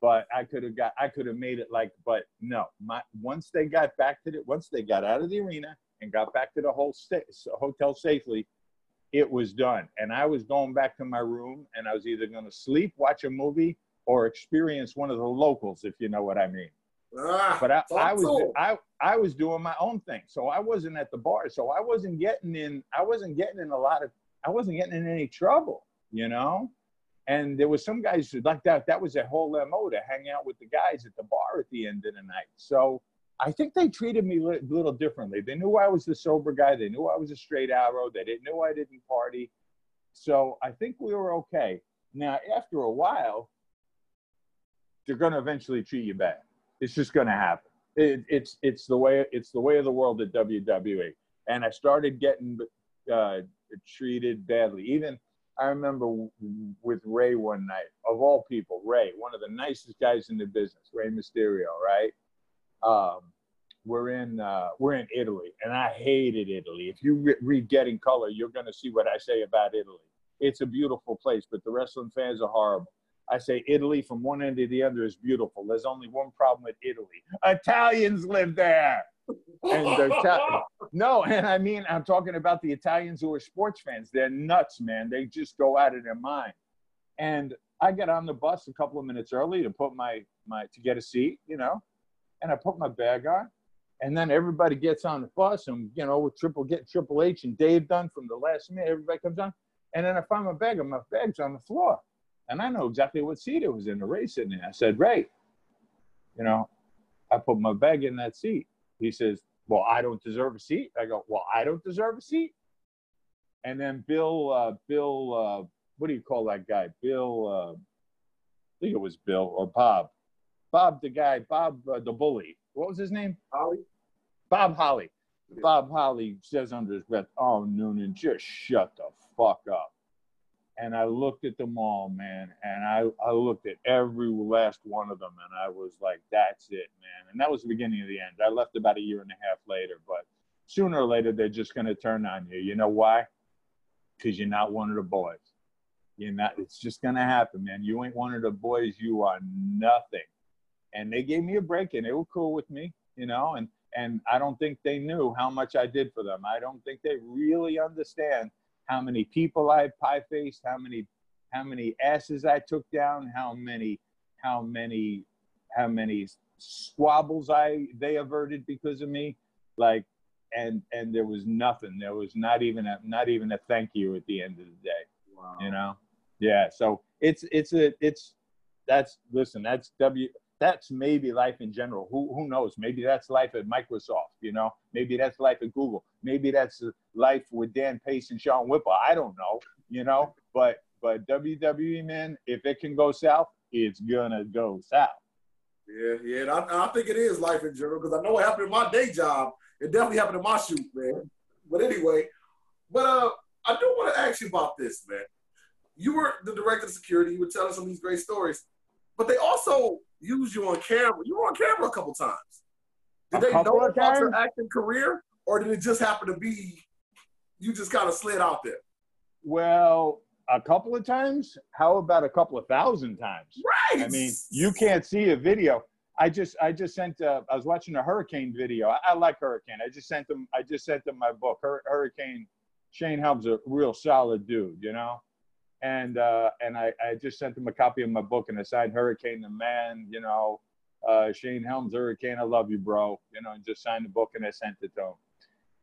But I could have got I could have made it like but no my once they got back to the once they got out of the arena and got back to the whole sta- hotel safely it was done. And I was going back to my room and I was either going to sleep watch a movie or experience one of the locals if you know what I mean Ah, but I, I was thoughtful. I, I was doing my own thing so I wasn't at the bar so I wasn't getting in I wasn't getting in a lot of I wasn't getting in any trouble you know and there was some guys who like that. That was their whole mo to hang out with the guys at the bar at the end of the night. So I think they treated me a little differently. They knew I was the sober guy. They knew I was a straight arrow. They didn't know I didn't party. So I think we were okay. Now after a while, they're going to eventually treat you bad. It's just going to happen. It, it's it's the way it's the way of the world at WWE. And I started getting uh, treated badly. Even I remember with Rey one night, of all people, Rey, one of the nicest guys in the business, Rey Mysterio, right? Um, we're in uh, we're in Italy, and I hated Italy. If you re- read Getting Color, you're going to see what I say about Italy. It's a beautiful place, but the wrestling fans are horrible. I say Italy from one end to the other is beautiful. There's only one problem with Italy: Italians live there. And no, and I mean, I'm talking about the Italians who are sports fans. They're nuts, man. They just go out of their mind. And I get on the bus a couple of minutes early to put my my to get a seat, you know, and I put my bag on, and then everybody gets on the bus, and you know, with Triple get Triple H and Dave Dunn from the last minute, everybody comes on, and then I find my bag, and my bag's on the floor, and I know exactly what seat it was in. The Rey sitting there. I said, Rey, you know, I put my bag in that seat. He says, Well, I don't deserve a seat. I go, Well, I don't deserve a seat. And then Bill, uh, Bill, uh, what do you call that guy? Bill, uh, I think it was Bill or Bob. Bob, the guy, Bob, uh, the bully. What was his name? Holly? Bob Holly. Bob Holly says under his breath, Oh, Noonan, just shut the fuck up. And I looked at them all, man, and I, I looked at every last one of them, and I was like, that's it, man. And that was the beginning of the end. I left about a year and a half later, but sooner or later, they're just going to turn on you. You know why? Because you're not one of the boys. You're not, it's just going to happen, man. You ain't one of the boys. You are nothing. And they gave me a break, and they were cool with me, you know, and, and I don't think they knew how much I did for them. I don't think they really understand how many people I pie faced, how many how many asses I took down, how many, how many, how many squabbles I they averted because of me. Like, and and there was nothing. There was not even a not even a thank you at the end of the day. Wow. You know? Yeah. So it's it's a it's that's listen, that's W that's maybe life in general. Who who knows? Maybe that's life at Microsoft, you know. Maybe that's life at Google. Maybe that's life with Dan Pace and Sean Whipple. I don't know, you know. But but WWE man, if it can go south, it's gonna go south. Yeah, yeah. I, I think it is life in general because I know what happened in my day job. It definitely happened in my shoot, man. But anyway, but uh, I do want to ask you about this, man. You were the director of security. You were telling some of these great stories, but they also used you on camera. You were on camera a couple times. Did a they know about times? your acting career, or did it just happen to be you just kind of slid out there? Well, a couple of times. How about a couple of thousand times? Right. I mean, you can't see a video. I just I just sent. Uh, I was watching a hurricane video. I, I, like hurricane. I just sent them. I just sent them my book. Hur- hurricane. Shane Helms a real solid dude, you know and uh, and I, I just sent him a copy of my book and I signed Hurricane the Man, you know, uh, Shane Helms Hurricane, I love you, bro, you know, and just signed the book and I sent it to him.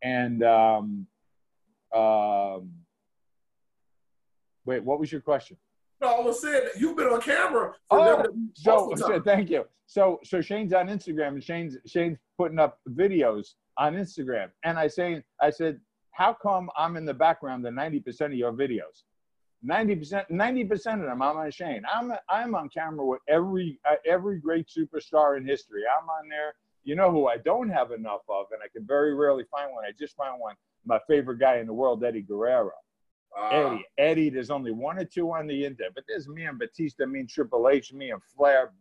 And um, um, wait, what was your question? No, I was saying you've been on camera. oh, so, so thank you. So so Shane's on Instagram and Shane's Shane's putting up videos on Instagram, and I say I said, how come I'm in the background in 90% of your videos? 90%, 90% of them, I'm on Shane. I'm, I'm on camera with every, uh, every great superstar in history. I'm on there. You know who I don't have enough of, and I can very rarely find one. I just found one. My favorite guy in the world, Eddie Guerrero. Eddie, Eddie. There's only one or two on the internet, but there's me and Batista, me and Triple H, me and Flair,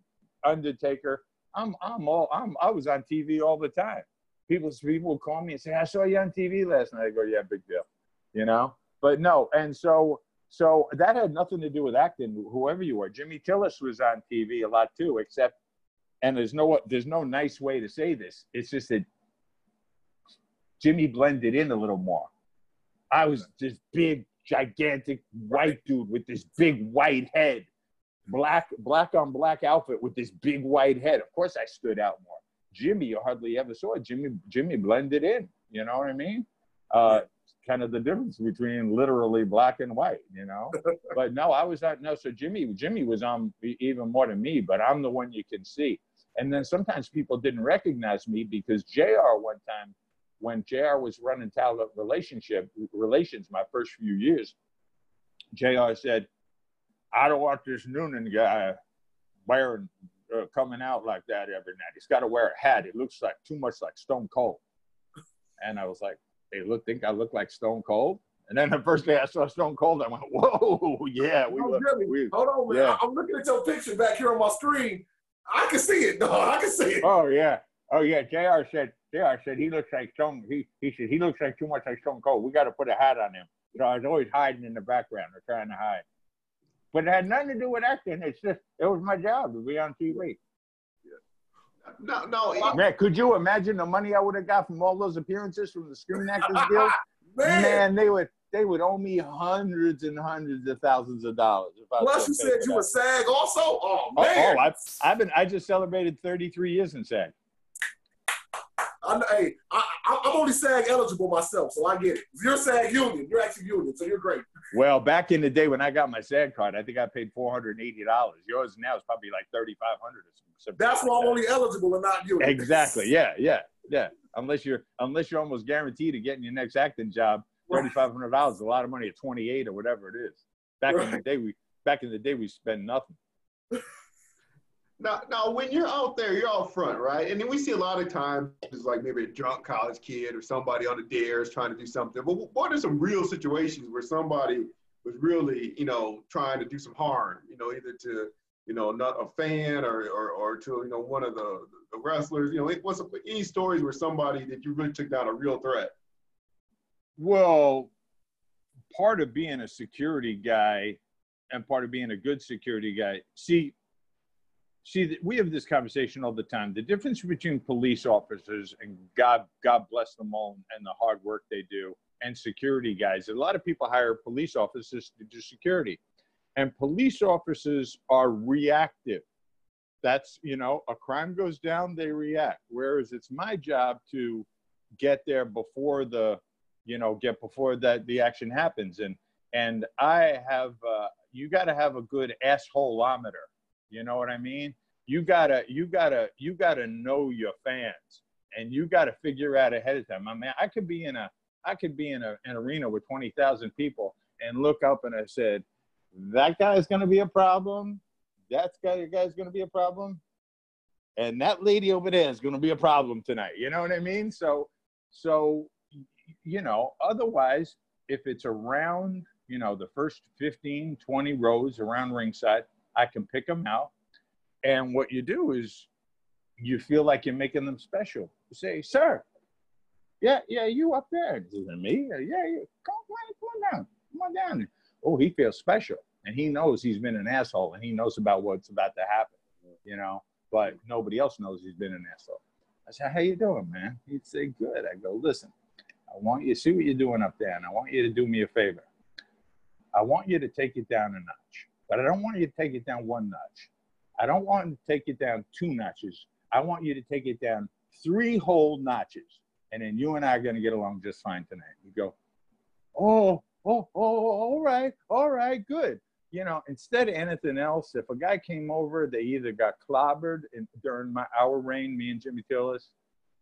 Undertaker. I'm, I'm all, I'm, I was on TV all the time. People, people would call me and say, "I saw you on TV last night." I go, "Yeah, big deal," you know. But no, and so so that had nothing to do with acting, whoever you are. Jimmy Tillis was on TV a lot too, except, and there's no there's no nice way to say this. It's just that Jimmy blended in a little more. I was this big, gigantic white dude with this big white head, black black on black outfit with this big white head. Of course, I stood out more. Jimmy, you hardly ever saw. Jimmy Jimmy blended in. You know what I mean? Uh, kind of the difference between literally black and white, you know. but no, I was not. No, so Jimmy, Jimmy was on even more than me, but I'm the one you can see. And then sometimes people didn't recognize me because Jr. one time, when Jr. was running talent relationship relations, my first few years, Jr. said, "I don't want this Noonan guy wearing." Uh, coming out like that every night. He's got to wear a hat. It looks like too much like Stone Cold. And I was like, they look think I look like Stone Cold. And then the first day I saw Stone Cold, I went, "Whoa, yeah, we, oh, look, we Hold on, man. Yeah. I'm looking at your picture back here on my screen. I can see it, No, I can see it. Oh yeah, oh yeah. Jr. said, Jr. said he looks like Stone. He he said he looks like too much like Stone Cold. We got to put a hat on him. So I was always hiding in the background or trying to hide. But it had nothing to do with acting. It's just it was my job to be on TV. No, no. Man, could you imagine the money I would have got from all those appearances from the Screen Actors Guild? Man. Man, they would they would owe me hundreds and hundreds of thousands of dollars. Plus, you said you were SAG also. Oh, oh, oh man! Oh, I've, I've been. I just celebrated 33 years in SAG. I'm, hey, I, am only SAG eligible myself, so I get it. You're SAG union. You're actually union, so you're great. Well, back in the day when I got my SAG card, I think I paid four hundred and eighty dollars. Yours now is probably like thirty five hundred or something. That's why I'm only eligible and not union. Exactly. Yeah. Yeah. Yeah. Unless you're unless you're almost guaranteed of getting your next acting job, thirty five hundred dollars is a lot of money at twenty eight or whatever it is. Back right. in the day, we back in the day we spend nothing. Now, now, when you're out there, you're out front, right? And then we see a lot of times, it's like maybe a drunk college kid or somebody on the dare is trying to do something. But what are some real situations where somebody was really, you know, trying to do some harm, you know, either to, you know, not a fan or, or, or to, you know, one of the, the wrestlers, you know, what's any stories where somebody that you really took down a real threat? Well, part of being a security guy and part of being a good security guy, see, see we have this conversation all the time the difference between police officers and god god bless them all and the hard work they do and security guys a lot of people hire police officers to do security And police officers are reactive. That's, you know, a crime goes down, they react. Whereas it's my job to get there before the, you know, get before that the action happens. And and I have, uh, you got to have a good assholeometer. You know what I mean? You gotta, you gotta, you gotta know your fans, and you gotta figure out ahead of time. I mean, I could be in a, I could be in a, an arena with twenty thousand people and look up and I said, that guy's gonna be a problem. That guy, guy's gonna be a problem, and that lady over there is gonna be a problem tonight. You know what I mean? So, so, you know, otherwise, if it's around you know, the first 15, 20 rows around ringside. I can pick them out. And what you do is you feel like you're making them special. You say, sir, yeah, yeah, you up there. Is it me? Yeah, yeah. Come on, come on down. Come on down. Oh, he feels special. And he knows he's been an asshole and he knows about what's about to happen, you know, but nobody else knows he's been an asshole. I said, how you doing, man? He'd say, good. I go, listen, I want you to see what you're doing up there and I want you to do me a favor. I want you to take it down a notch, but I don't want you to take it down one notch. I don't want to take it down two notches. I want you to take it down three whole notches. And then you and I are going to get along just fine tonight. You go, oh, oh, oh, all right, all right, good. You know, instead of anything else, if a guy came over, they either got clobbered in, during my our reign, me and Jimmy Tillis,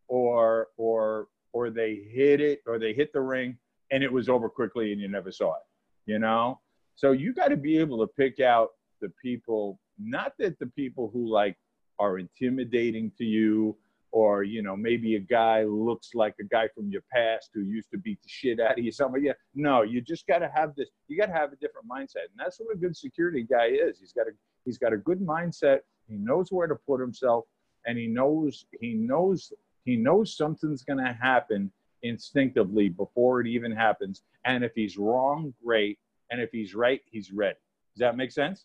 or or or they hit it, or they hit the ring, and it was over quickly, and you never saw it you know? So you got to be able to pick out the people, not that the people who like are intimidating to you or, you know, maybe a guy looks like a guy from your past who used to beat the shit out of you. Somebody, yeah. No, you just got to have this, you got to have a different mindset. And that's what a good security guy is. He's got a, he's got a good mindset. He knows where to put himself and he knows, he knows, he knows something's going to happen instinctively before it even happens. And if he's wrong, great. And if he's right, he's ready. Does that make sense?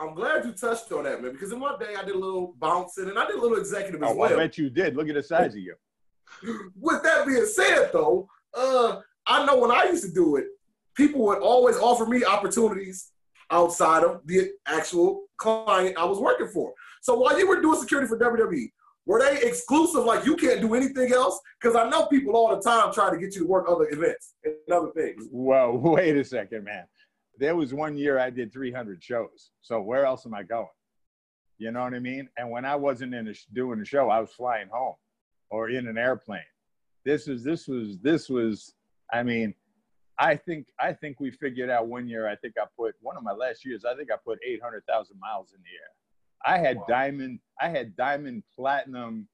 I'm glad you touched on that, man, because in my day I did a little bouncing and I did a little executive as oh, well. I bet you did. Look at the size of you. With that being said, though, uh, I know when I used to do it, people would always offer me opportunities outside of the actual client I was working for. So while you were doing security for WWE, were they exclusive? Like you can't do anything else? Because I know people all the time try to get you to work other events and other things. Well, wait a second, man. There was one year I did 300 shows. So where else am I going? You know what I mean? And when I wasn't in a, doing a show, I was flying home or in an airplane. This was this was this was. I mean, I think I think we figured out one year. I think I put one of my last years. I think I put 800,000 miles in the air. I had wow. diamond, I had diamond platinum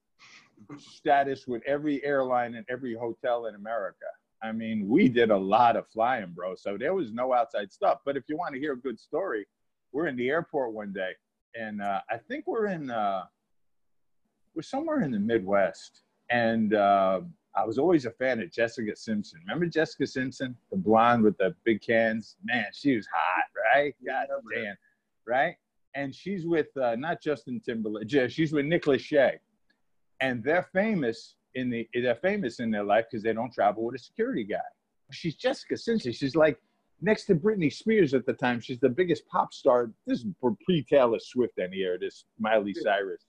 status with every airline and every hotel in America. I mean, we did a lot of flying, bro. So there was no outside stuff. But if you want to hear a good story, we're in the airport one day, and uh, I think we're in uh, we're somewhere in the Midwest, and uh, I was always a fan of Jessica Simpson. Remember Jessica Simpson, the blonde with the big cans? Man, she was hot, right? God damn, right? And she's with uh, not Justin Timberlake. She's with Nick Lachey, and they're famous in the they're famous in their life because they don't travel with a security guy. She's Jessica Simpson. She's like next to Britney Spears at the time. She's the biggest pop star. This is pre Taylor Swift any year. This Miley Cyrus,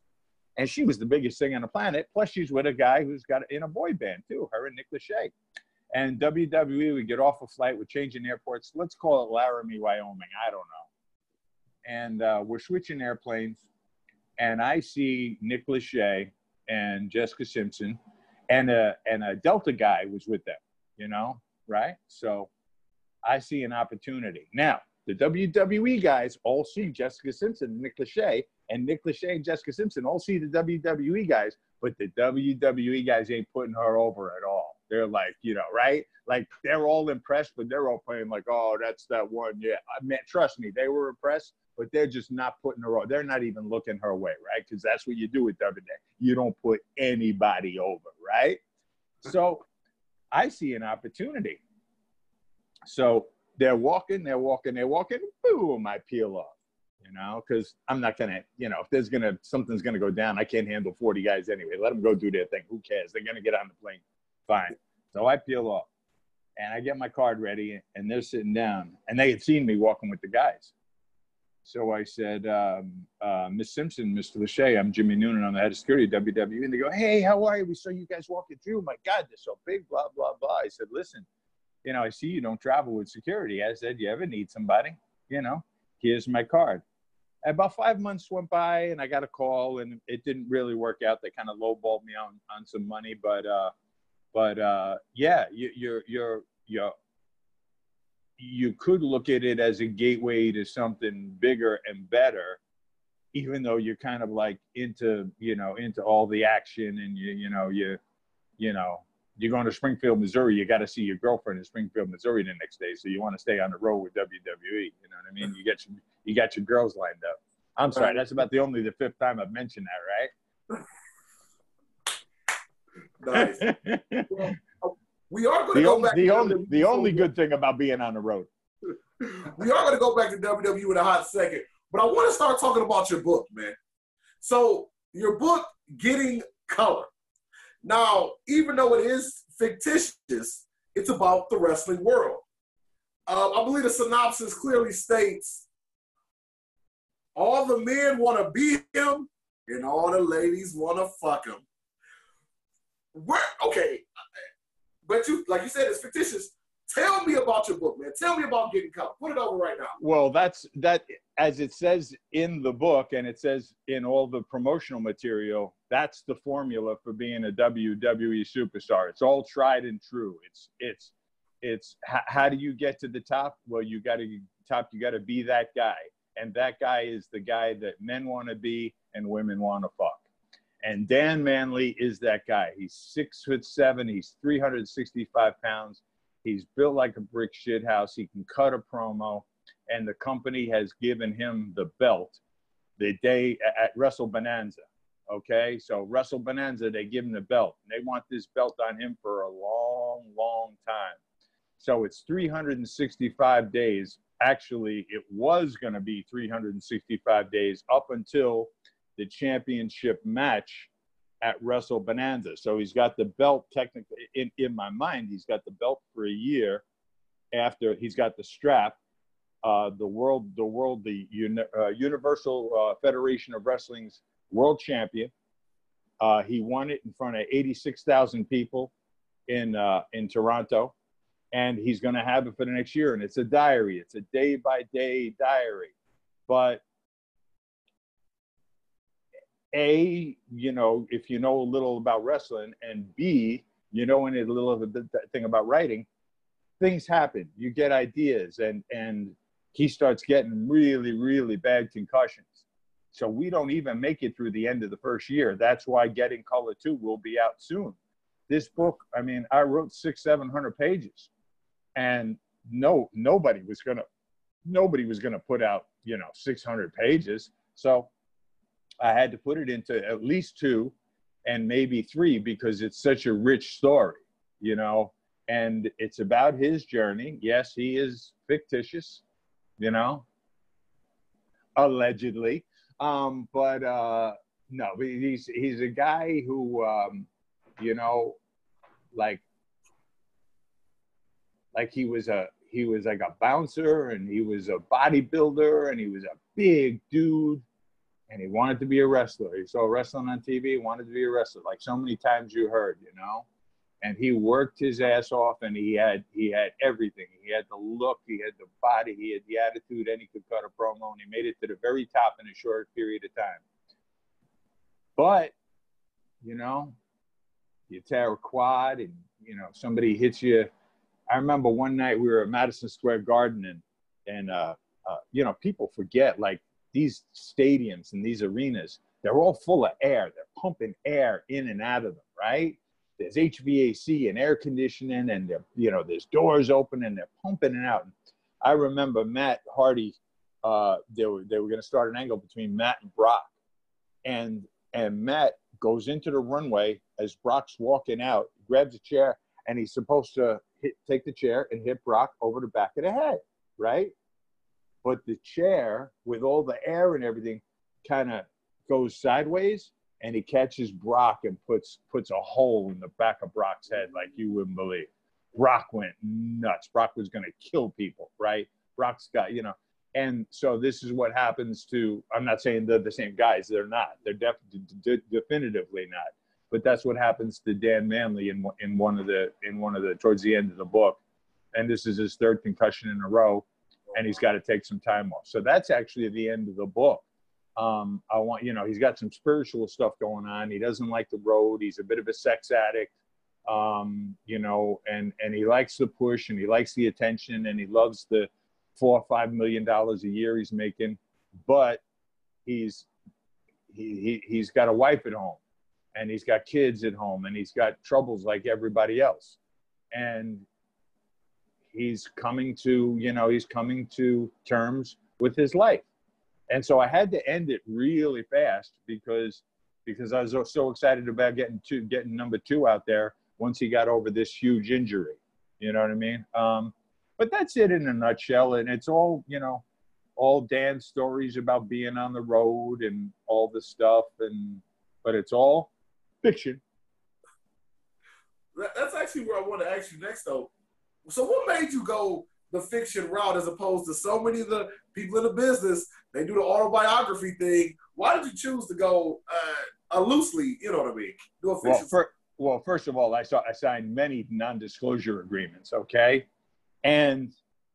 and she was the biggest thing on the planet. Plus, she's with a guy who's got in a boy band too. Her and Nick Lachey. And WWE, we get off a flight, we're changing airports. Let's call it Laramie, Wyoming. I don't know and uh, we're switching airplanes, and I see Nick Lachey and Jessica Simpson, and a and a Delta guy was with them. You know, right? So I see an opportunity now. The WWE guys all see Jessica Simpson and Nick Lachey, and Nick Lachey and Jessica Simpson all see the WWE guys, but the WWE guys ain't putting her over at all. They're like, you know, right? Like they're all impressed, but they're all playing like, oh, that's that one. Yeah, I mean, trust me, they were impressed, but they're just not putting her on. They're not even looking her way, right? Because that's what you do with WWE. You don't put anybody over, right? So I see an opportunity. So they're walking, they're walking, they're walking, boom, I peel off, you know, because I'm not to, you know, if there's to, something's to go down, I can't handle 40 guys anyway. Let them go do their thing. Who cares? They're to get on the plane. Fine. So I peel off. And I get my card ready, and they're sitting down, and they had seen me walking with the guys. So I said, um, uh, Miss Simpson, Mr. Lachey, I'm Jimmy Noonan. I'm the head of security at WWE. And they go, Hey, how are you? We saw you guys walking through. My God, they're so big, blah, blah, blah. I said, Listen, you know, I see you don't travel with security. I said, You ever need somebody? You know, here's my card. About five months went by and I got a call and it didn't really work out. They kind of lowballed me on, on some money, but, uh, but, uh, yeah, you, you're, you're, you're, you could look at it as a gateway to something bigger and better even though you're kind of like into you know into all the action and you you know you you know you're going to Springfield, Missouri, you got to see your girlfriend in Springfield, Missouri the next day. So you want to stay on the road with WWE. You know what I mean? You get your, you got your girls lined up. I'm sorry, that's about the only the fifth time I've mentioned that, right? Well, we are going to go only back. the to only WWE the only good thing about being on the road. we are going to go back to WWE in a hot second, but I want to start talking about your book, man. So your book, Getting Color. Now, even though it is fictitious, it's about the wrestling world. Uh, I believe the synopsis clearly states all the men want to be him, and all the ladies want to fuck him. Where? Okay, but you, like you said, it's fictitious. Tell me about your book, man. Tell me about getting color. Put it over right now. Well, that's that as it says in the book and it says in all the promotional material, that's the formula for being a WWE superstar. It's all tried and true. It's it's it's how, do you get to the top? Well, you got to top you got to be that guy. And that guy is the guy that men want to be and women want to fuck. And Dan Manley is that guy. He's six foot seven. He's 365 pounds. He's built like a brick shit house. He can cut a promo, and the company has given him the belt the day at Wrestle Bonanza. Okay, so Wrestle Bonanza, they give him the belt. And They want this belt on him for a long, long time. So it's 365 days. Actually, it was going to be 365 days up until the championship match at Wrestle Bonanza. So he's got the belt technically in, in my mind, he's got the belt for a year after he's got the strap. Uh, the world, the world, the uni, uh, Universal uh, Federation of Wrestling's world champion. Uh, he won it in front of 86,000 people in uh, in Toronto, and he's going to have it for the next year. And it's a diary. It's a day by day diary, but a you know if you know a little about wrestling and b you know a little of the thing about writing things happen. You get ideas and and he starts getting really really bad concussions. So we don't even make it through the end of the first year. That's why getting color 2 will be out soon. This book i mean i wrote six seven hundred pages and no nobody was gonna nobody was gonna put out you know 600 pages. So I had to put it into at least two and maybe three because it's such a rich story, you know, and it's about his journey. Yes, he is fictitious, you know, allegedly. Um, but uh, no, he's, he's a guy who, um, you know, like, like he was a, he was like a bouncer and he was a bodybuilder and he was a big dude and he wanted to be a wrestler. He saw wrestling on TV, wanted to be a wrestler, like so many times you heard, you know. And he worked his ass off, and he had he had everything. He had the look, he had the body, he had the attitude, and he could cut a promo, and he made it to the very top in a short period of time. But, you know, you tear a quad, and you know somebody hits you. I remember one night we were at Madison Square Garden, and and uh, uh, you know people forget like these stadiums and these arenas, they're all full of air. They're pumping air in and out of them, right? There's HVAC and air conditioning, and you know, there's doors open and they're pumping it out. I remember Matt Hardy. Uh, they were they were going to start an angle between Matt and Brock, and and Matt goes into the runway as Brock's walking out, grabs a chair, and he's supposed to hit, take the chair and hit Brock over the back of the head, right? But the chair with all the air and everything kind of goes sideways and he catches Brock and puts puts a hole in the back of Brock's head like you wouldn't believe. Brock went nuts. Brock was going to kill people, right? Brock's got, you know, and so this is what happens to. I'm not saying they're the same guys. They're not. They're def, de- definitively not. But that's what happens to Dan Manley in in one of the in one of the towards the end of the book, and this is his third concussion in a row, and he's got to take some time off. So that's actually the end of the book. Um, I want you know he's got some spiritual stuff going on. He doesn't like the road. He's a bit of a sex addict um, you know, and and he likes the push and he likes the attention and he loves the four or five million dollars a year he's making, but he's he, he he's got a wife at home and he's got kids at home and he's got troubles like everybody else and he's coming to you know he's coming to terms with his life and so i had to end it really fast because because i was so excited about getting two getting number two out there once he got over this huge injury. You know what I mean? Um, but that's it in a nutshell. And it's all, you know, all Dan's stories about being on the road and all the stuff. And, but it's all fiction. That's actually where I want to ask you next, though. So, what made you go the fiction route as opposed to so many of the people in the business? They do the autobiography thing. Why did you choose to go uh, loosely? You know what I mean? Do a fiction. Well, for, well, first of all, I saw I signed many non-disclosure agreements. Okay, and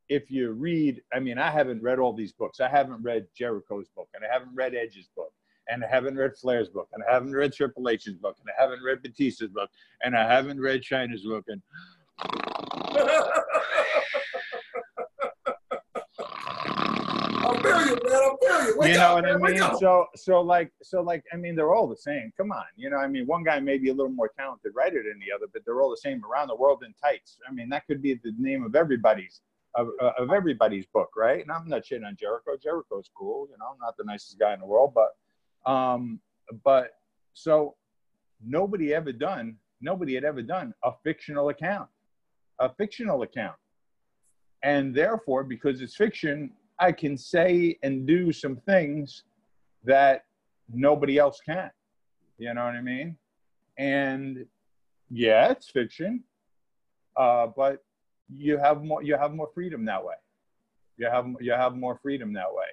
if you read, I mean, I haven't read all these books. I haven't read Jericho's book, and I haven't read Edge's book, and I haven't read Flair's book, and I haven't read Triple H's book, and I haven't read Batista's book, and I haven't read Chyna's book, and I feel you, man. I feel you. Wake you know up, what I mean? So, so like, so like, I mean, they're all the same. Come on, you know, I mean, one guy may be a little more talented writer than the other, but they're all the same around the world in tights. I mean, that could be the name of everybody's of, uh, of everybody's book, right? And I'm not shitting on Jericho. Jericho's cool, you know. I'm not the nicest guy in the world, but, um, but so nobody ever done, nobody had ever done a fictional account, a fictional account, and therefore, because it's fiction, I can say and do some things that nobody else can. You know what I mean? And yeah, it's fiction, uh, but you have more. You have more freedom that way. You have you have more freedom that way.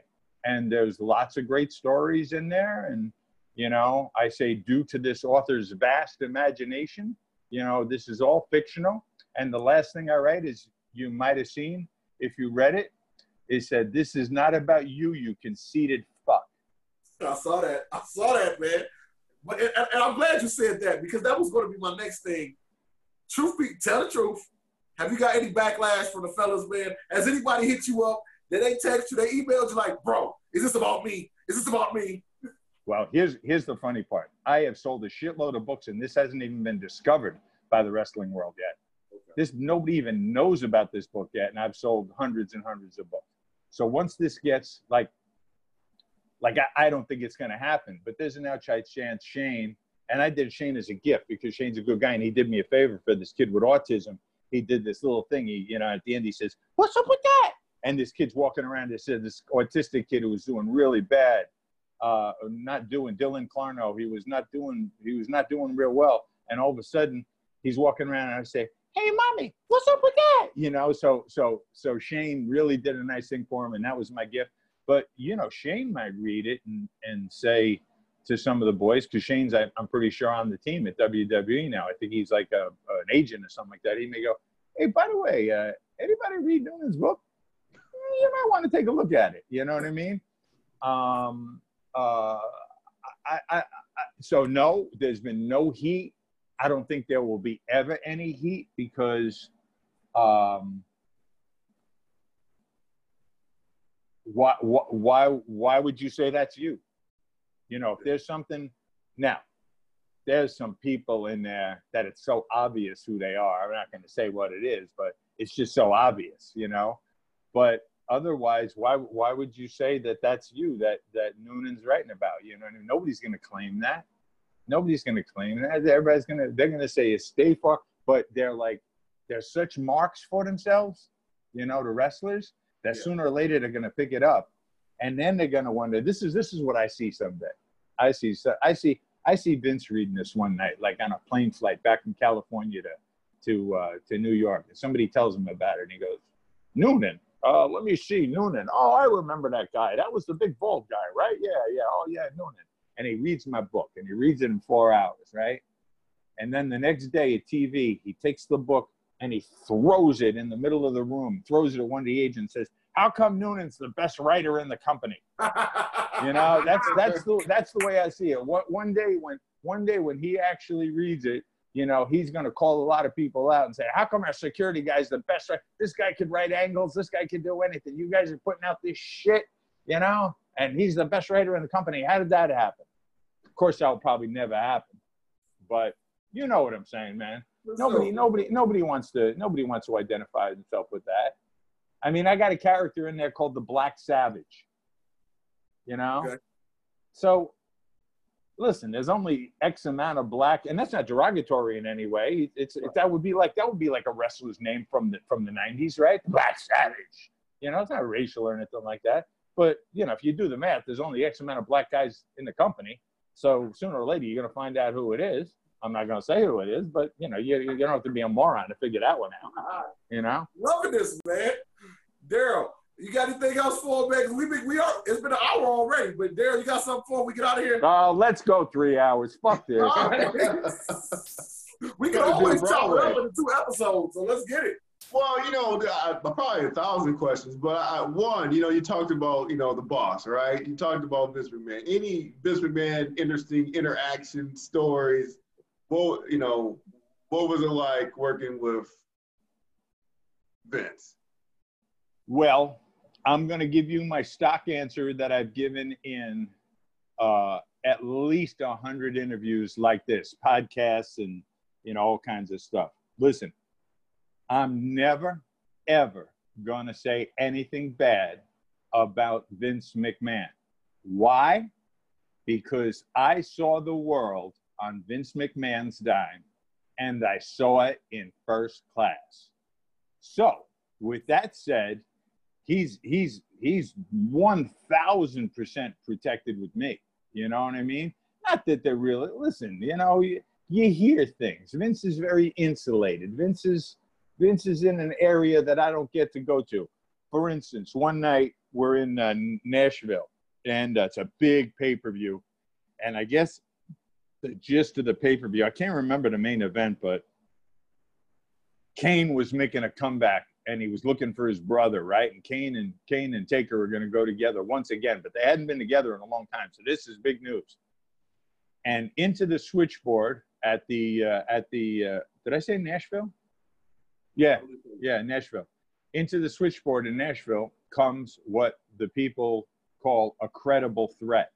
And there's lots of great stories in there. And you know, I say due to this author's vast imagination, you know, this is all fictional. And the last thing I write is you might have seen if you read it it said, This is not about you, you conceited fuck. I saw that. I saw that, man. But and, and I'm glad you said that because that was going to be my next thing. Truth be, tell the truth. Have you got any backlash from the fellas, man? Has anybody hit you up? Did they text you? They emailed you like, bro, is this about me? Is this about me? Well, here's here's the funny part. I have sold a shitload of books, and this hasn't even been discovered by the wrestling world yet. This nobody even knows about this book yet, and I've sold hundreds and hundreds of books. So once this gets like, like I, I don't think it's going to happen, but there's an outside chance Shane, and I did Shane as a gift because Shane's a good guy and he did me a favor for this kid with autism. He did this little thing. He, you know, at the end he says, "What's up with that?" And this kid's walking around. This said this autistic kid who was doing really bad, uh, not doing Dylan Clarno. He was not doing. He was not doing real well. And all of a sudden, he's walking around, and I say, hey mommy what's up with that? You know so so so shane really did a nice thing for him and that was my gift. But you know shane might read it and and say to some of the boys because shane's I, am pretty sure on the team at wwe now. I think he's like a, an agent or something like that. He may go hey by the way uh, anybody read Noonan's book? You might want to take a look at it. You know what i mean? Um uh I, I, I so no there's been no heat I don't think there will be ever any heat because um, why, why, why would you say that's you? You know, if there's something now, there's some people in there that it's so obvious who they are. I'm not going to say what it is, but it's just so obvious, you know. But otherwise, why why would you say that that's you that that Noonan's writing about? You know, nobody's going to claim that nobody's going to claim that. Everybody's going to, they're going to say it's stay far, but they're like, they're such marks for themselves, you know, the wrestlers, that yeah. sooner or later they're going to pick it up. And then they're going to wonder, this is, this is what I see someday. I see, so I see, I see Vince reading this one night, like on a plane flight back from California to, to uh, to New York. And somebody tells him about it, and he goes, Noonan. Uh, let me see, Noonan. Oh, I remember that guy. That was the big bald guy, right? Yeah, yeah. Oh, yeah, Noonan. And he reads my book, and he reads it in four hours, right? And then the next day at TV, he takes the book and he throws it in the middle of the room, throws it at one of the agents, says, "How come Noonan's the best writer in the company?" You know, that's that's the that's the way I see it. What one day when one day when he actually reads it, you know, he's going to call a lot of people out and say, "How come our security guy's the best? This guy could write angles. This guy could do anything. You guys are putting out this shit, you know, and he's the best writer in the company. How did that happen?" Of course, that will probably never happen, but you know what I'm saying, man. nobody, nobody, nobody wants to. Nobody wants to identify themselves with that. I mean, I got a character in there called the Black Savage. You know, okay. so listen, there's only X amount of black, and that's not derogatory in any way. It's right. that would be like that would be like a wrestler's name from the from the '90s, right? Black Savage. You know, it's not racial or anything like that. But you know, if you do the math, there's only X amount of black guys in the company. So sooner or later, you're going to find out who it is. I'm not going to say who it is, but you know, you, you don't have to be a moron to figure that one out. You know, loving this, man. Daryl, you got anything else for man? We we are. It's been an hour already, but Daryl, you got something for we get out of here? Oh, uh, let's go three hours. Fuck this. we can always chop it up into two episodes, so let's get it. Well, you know, I, probably a thousand questions, but I, one, you know, you talked about, you know, the boss, right? You talked about Vince McMahon. Any Vince McMahon interesting interaction stories what you know, what was it like working with Vince? Well, I'm going to give you my stock answer that I've given in uh, at least a hundred interviews like this, podcasts, and you know all kinds of stuff. Listen, I'm never ever going to say anything bad about Vince McMahon. Why? Because I saw the world on Vince McMahon's dime, and I saw it in first class. So, with that said, he's he's he's one thousand percent protected with me. You know what I mean? Not that they're really listen. You know, you, you hear things. Vince is very insulated. Vince is Vince is in an area that I don't get to go to. For instance, one night we're in uh, Nashville, and uh, it's a big pay per view, and I guess the gist of the pay per view. I can't remember the main event, but Kane was making a comeback and he was looking for his brother, right? And Kane and Kane and Taker were going to go together once again, but they hadn't been together in a long time. So this is big news. And into the switchboard at the uh, at the uh, did I say Nashville? Yeah, yeah, Nashville. Into the switchboard in Nashville comes what the people call a credible threat.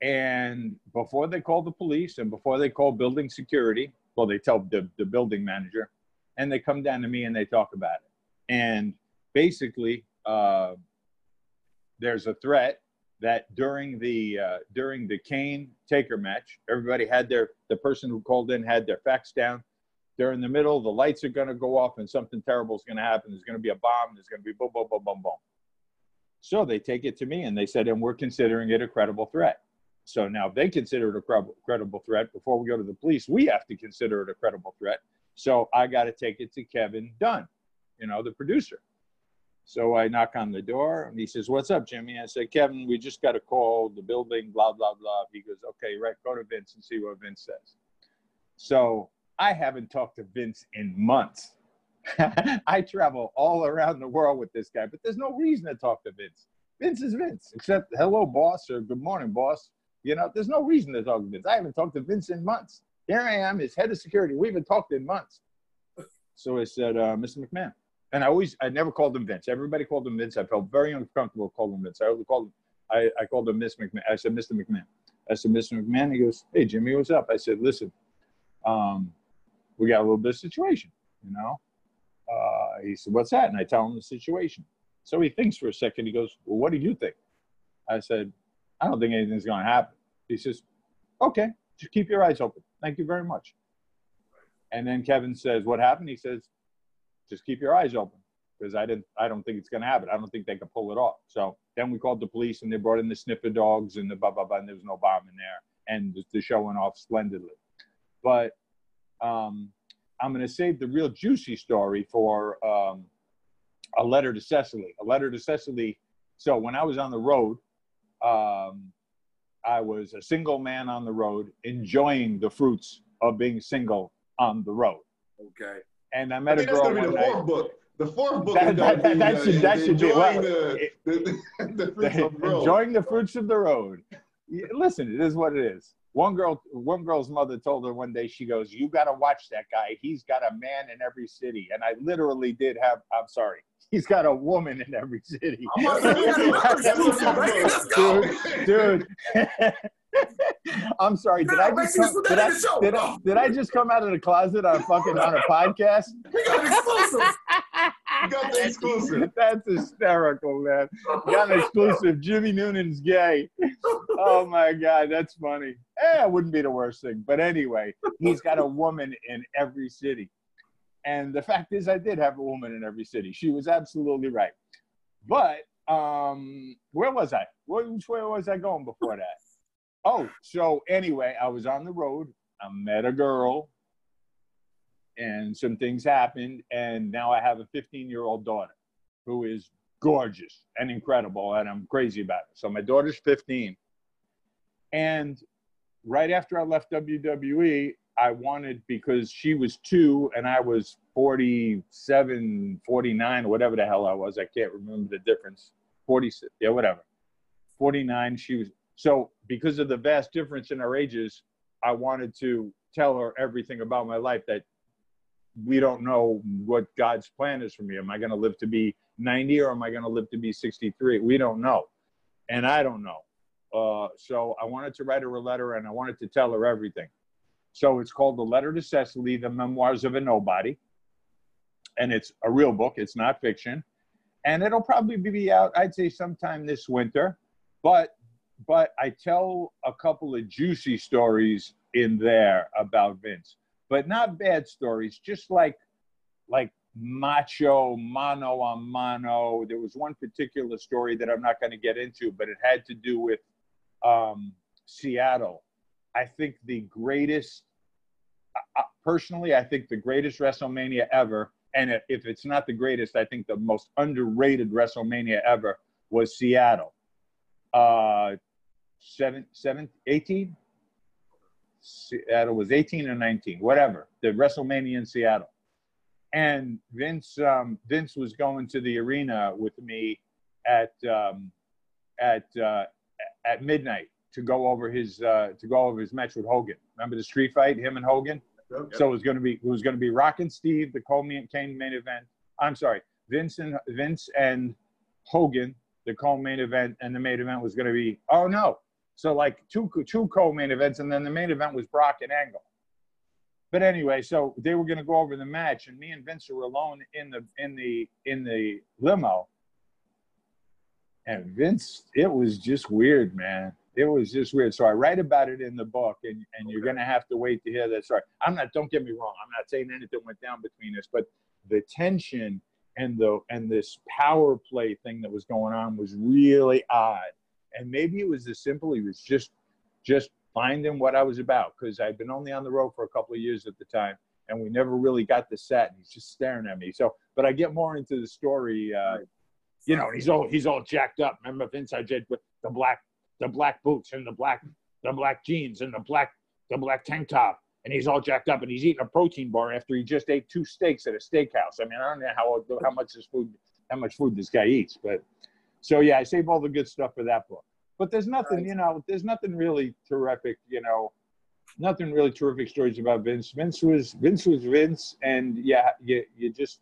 And before they call the police and before they call building security, well, they tell the, the building manager, and they come down to me and they talk about it. And basically, uh, there's a threat that during the uh, during the Kane Taker match, everybody had their the person who called in had their facts down. They're in the middle. The lights are going to go off, and something terrible is going to happen. There's going to be a bomb. There's going to be boom, boom, boom, boom, boom. So they take it to me and they said, and we're considering it a credible threat. So now, they consider it a credible threat before we go to the police, we have to consider it a credible threat. So I got to take it to Kevin Dunn, you know, the producer. So I knock on the door and he says, What's up, Jimmy? I said, Kevin, we just got a call, the building, blah, blah, blah. He goes, Okay, right, go to Vince and see what Vince says. So I haven't talked to Vince in months. I travel all around the world with this guy, but there's no reason to talk to Vince. Vince is Vince, except hello, boss, or good morning, boss. You know, there's no reason to talk to Vince. I haven't talked to Vince in months. Here I am, his head of security. We haven't talked in months. So I said, uh, Mr. McMahon. And I always, I never called him Vince. Everybody called him Vince. I felt very uncomfortable calling him Vince. I called him, I, I called him Miss McMahon. I said, Mr. McMahon. I said, Mr. McMahon. He goes, Hey, Jimmy, what's up? I said, Listen, um, we got a little bit of situation, you know? Uh, he said, What's that? And I tell him the situation. So he thinks for a second. He goes, Well, what do you think? I said, I don't think anything's going to happen. He says, okay, just keep your eyes open. Thank you very much. And then Kevin says, what happened? He says, just keep your eyes open because I didn't, I don't think it's going to happen. I don't think they can pull it off. So then we called the police and they brought in the sniffer dogs and the blah, blah, blah, and there was no bomb in there. And the show went off splendidly. But um, I'm going to save the real juicy story for um, a letter to Cecily. A letter to Cecily. So when I was on the road, um, I was a single man on the road, enjoying the fruits of being single on the road. Okay. And I I met a think that's gonna be the fourth book. The fourth book That- is gonna that- that- be, that should- that should be- well, enjoying the, the, the fruits of the road. enjoying the fruits of the road. Listen, it is what it is. One girl, one girl's mother told her one day, she goes, "You got to watch that guy. He's got a man in every city." And I literally did have. I'm sorry, he's got a woman in every city. I'm about to say, that's exclusive, baby. Let's go. dude, dude. I'm sorry. Did I just come, did, I, did, I, did I just come out of the closet on fucking on a podcast? We got exclusive. You got the exclusive. That's hysterical, man. Got an exclusive. Jimmy Noonan's gay. Oh my God, that's funny. Eh, it wouldn't be the worst thing. But anyway, he's got a woman in every city. And the fact is, I did have a woman in every city. She was absolutely right. But um, where was I? Wh- Which way was I going before that? Oh, so anyway, I was on the road. I met a girl, and some things happened, and now I have a 15 year old daughter who is gorgeous and incredible, and I'm crazy about it. So my daughter's 15, and right after I left WWE, I wanted because she was two and I was 47, 49, whatever the hell I was. I can't remember the difference. 46, yeah, whatever. 49, she was. So because of the vast difference in our ages, I wanted to tell her everything about my life that we don't know what God's plan is for me. Am I going to live to be 90 or am I going to live to be 63? We don't know. And I don't know. Uh, so I wanted to write her a letter and I wanted to tell her everything. So it's called The Letter to Cecily, The Memoirs of a Nobody. And it's a real book, it's not fiction. And it'll probably be out, I'd say, sometime this winter. But but I tell a couple of juicy stories in there about Vince, but not bad stories, just like like macho, mano a mano. There was one particular story that I'm not going to get into, but it had to do with um, Seattle. I think the greatest, personally, I think the greatest WrestleMania ever. And if it's not the greatest, I think the most underrated WrestleMania ever was Seattle. Uh, seven, seven, 18? Seattle was 18 or 19, whatever. The WrestleMania in Seattle. And Vince, um, Vince was going to the arena with me at um, at uh, at midnight to go over his uh, to go over his match with Hogan. Remember the street fight, him and Hogan. Yep. So it was going to be it was going to be Rock and Steve, the co-main Kane main event. I'm sorry, Vince and Vince and Hogan, the co-main event, and the main event was going to be oh no, so like two two co-main events, and then the main event was Brock and Angle. But anyway, so they were going to go over the match, and me and Vince were alone in the in the in the limo. And Vince, it was just weird, man. It was just weird. So I write about it in the book, and, and you're going to have to wait to hear that story. I'm not. Don't get me wrong. I'm not saying anything went down between us, but the tension and the and this power play thing that was going on was really odd. And maybe it was as simple. He was just just finding what I was about because I'd been only on the road for a couple of years at the time, and we never really got the set. And he's just staring at me. So, but I get more into the story. Uh, you know, he's all he's all jacked up. Remember Vince I did with the black the black boots and the black the black jeans and the black the black tank top, and he's all jacked up and he's eating a protein bar after he just ate two steaks at a steakhouse. I mean, I don't know how how much this food how much food this guy eats, but so yeah, I save all the good stuff for that book. But there's nothing, you know, there's nothing really terrific, you know, nothing really terrific stories about Vince. Vince was Vince was Vince, and yeah, you you just,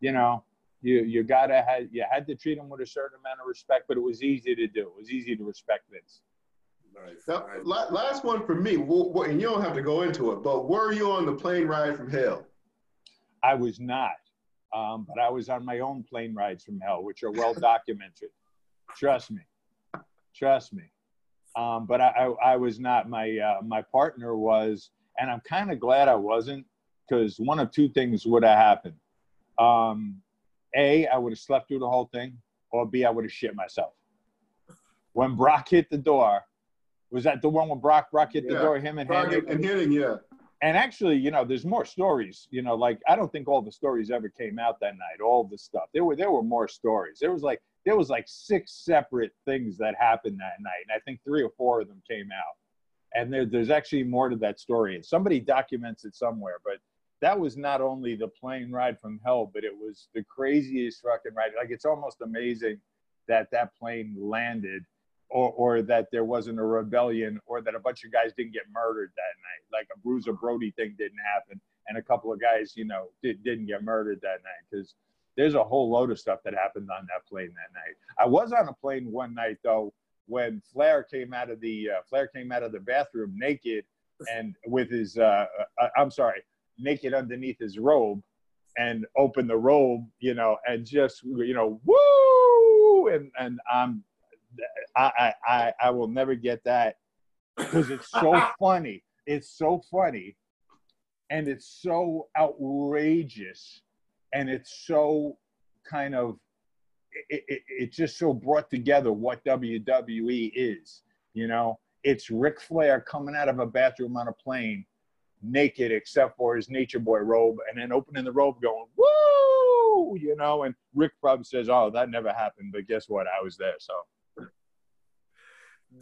you know, you you gotta have you had to treat him with a certain amount of respect, but it was easy to do. It was easy to respect Vince. Nice. Now, nice. last one for me, wh- wh- and you don't have to go into it, but were you on the plane ride from hell? I was not, um, but I was on my own plane rides from hell, which are well documented. Trust me, trust me. Um, but I, I, I was not. My uh, my partner was, and I'm kind of glad I wasn't, because one of two things would have happened. Um, a, I would have slept through the whole thing, or B, I would have shit myself. When Brock hit the door, was that the one when Brock Brock hit the door? Him and Brock Henry? and Hennig, yeah. and actually, you know, there's more stories. You know, like I don't think all the stories ever came out that night. All the stuff there were there were more stories. There was like there was like six separate things that happened that night, and I think three or four of them came out. And there, there's actually more to that story, and somebody documents it somewhere. But that was not only the plane ride from hell, but it was the craziest fucking ride. Like it's almost amazing that that plane landed or, or that there wasn't a rebellion or that a bunch of guys didn't get murdered that night. Like a Bruiser Brody thing didn't happen and a couple of guys, you know, did, didn't get murdered that night because there's a whole load of stuff that happened on that plane that night. I was on a plane one night though when Flair came out of the uh, Flair came out of the bathroom naked and with his uh, uh, I'm sorry, naked underneath his robe and opened the robe, you know, and just you know, woo, and and I'm I, I, I will never get that because it's so funny. It's so funny and it's so outrageous and it's so kind of it, it, it, just so brought together what WWE is. You know, it's Ric Flair coming out of a bathroom on a plane, naked except for his Nature Boy robe, and then opening the robe, going "Woo!" You know, and Rick probably says, "Oh, that never happened," but guess what? I was there, so.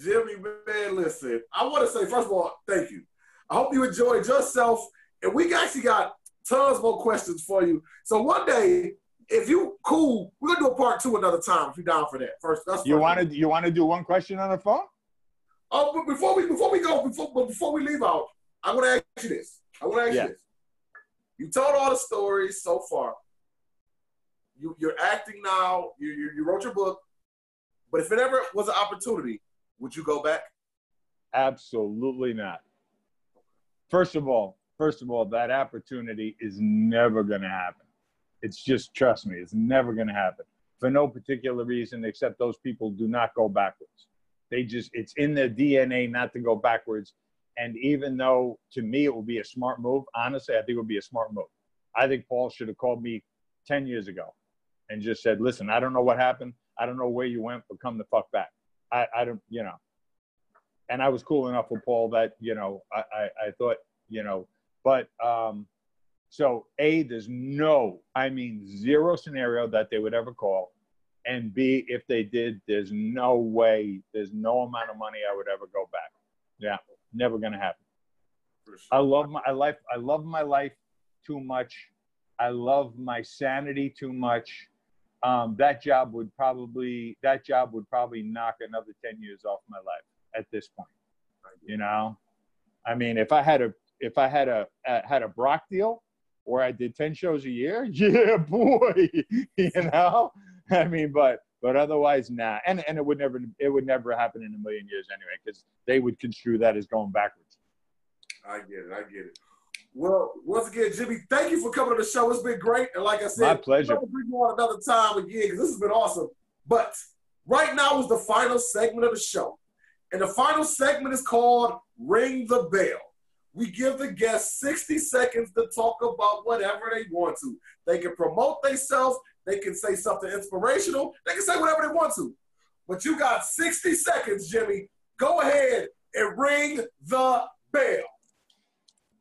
Jimmy, man, listen. I want to say, first of all, thank you. I hope you enjoyed yourself. And we actually got tons more questions for you. So one day, if you cool, we're gonna do a part two another time if you're down for that. First, that's you want to you want to do one question on the phone? Oh, but before we before we go before before we leave out, I want to ask you this. I want to ask yeah. you this. You told all the stories so far. You you're acting now. You, you you wrote your book. But if it ever was an opportunity, would you go back? Absolutely not. First of all, first of all, that opportunity is never going to happen. It's just trust me, it's never going to happen for no particular reason except those people do not go backwards. They just it's in their DNA not to go backwards. And even though to me it would be a smart move, honestly, I think it would be a smart move. I think Paul should have called me 10 years ago and just said, listen, I don't know what happened. I don't know where you went, but come the fuck back. I, I don't, you know. And I was cool enough with Paul that, you know, I, I, I thought, you know, but um, so A, there's no, I mean, zero scenario that they would ever call. And B, if they did, there's no way, there's no amount of money I would ever go back. Yeah, never gonna happen. Sure. I love my life. I love my life too much. I love my sanity too much um, that job would probably that job would probably knock another 10 years off my life at this point you know i mean if i had a if i had a, a had a brock deal where i did 10 shows a year yeah boy you know i mean but but otherwise nah and and it would never it would never happen in a million years anyway because they would construe that as going backwards i get it i get it well, once again, Jimmy, thank you for coming to the show. It's been great. And like I said, my pleasure. We'll bring you on another time again because this has been awesome. But right now is the final segment of the show. And the final segment is called Ring the Bell. We give the guests 60 seconds to talk about whatever they want to. They can promote themselves, they can say something inspirational, they can say whatever they want to. But you got 60 seconds, Jimmy. Go ahead and ring the bell.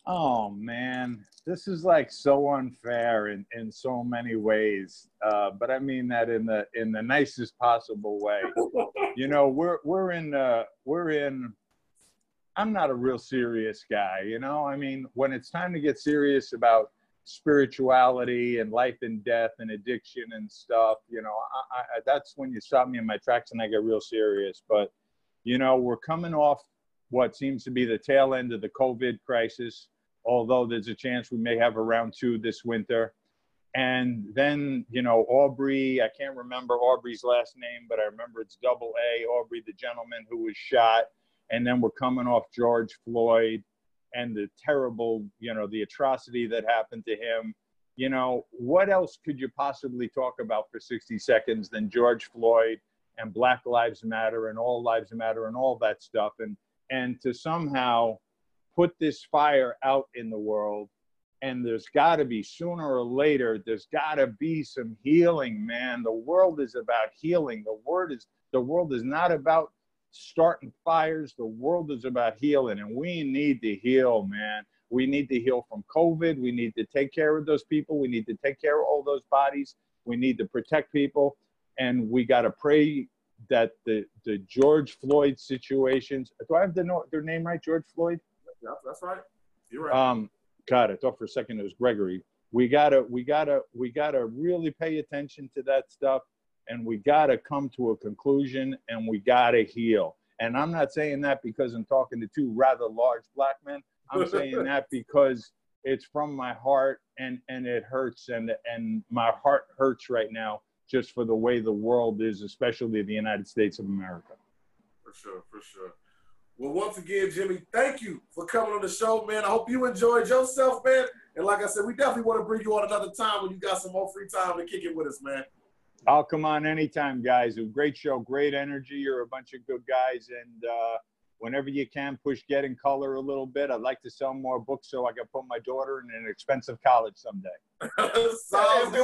Oh man, this is like so unfair in, in so many ways. Uh, but I mean that in the in the nicest possible way. you know, we're we're in uh, we're in. I'm not a real serious guy. You know, I mean, when it's time to get serious about spirituality and life and death and addiction and stuff, you know, I, I, that's when you stop me in my tracks and I get real serious. But you know, we're coming off what seems to be the tail end of the COVID crisis although there's a chance we may have a round two this winter. And then, you know, Aubrey, I can't remember Aubrey's last name, but I remember it's double A, Aubrey, the gentleman who was shot. And then we're coming off George Floyd and the terrible, you know, the atrocity that happened to him. You know, what else could you possibly talk about for 60 seconds than George Floyd and Black Lives Matter and All Lives Matter and all that stuff? And, and to somehow, put this fire out in the world and there's got to be sooner or later there's got to be some healing man the world is about healing the word is the world is not about starting fires the world is about healing and we need to heal man We need to heal from COVID. We need to take care of those people. We need to take care of all those bodies. We need to protect people. And we got to pray that the, the George Floyd situations, do I have the, their name right? George Floyd? Yeah, that's right. You're right. Um, God, I thought for a second it was Gregory. We gotta, we gotta, we gotta really pay attention to that stuff, and we gotta come to a conclusion, and we gotta heal. And I'm not saying that because I'm talking to two rather large black men. I'm saying that because it's from my heart, and and it hurts, and and my heart hurts right now just for the way the world is, especially the United States of America. For sure, for sure. Well, once again, Jimmy, thank you for coming on the show, man. I hope you enjoyed yourself, man. And like I said, we definitely want to bring you on another time when you got some more free time to kick it with us, man. I'll come on anytime, guys. A great show, great energy. You're a bunch of good guys, and uh, whenever you can, push Getting Color a little bit. I'd like to sell more books so I can put my daughter in an expensive college someday. Sounds.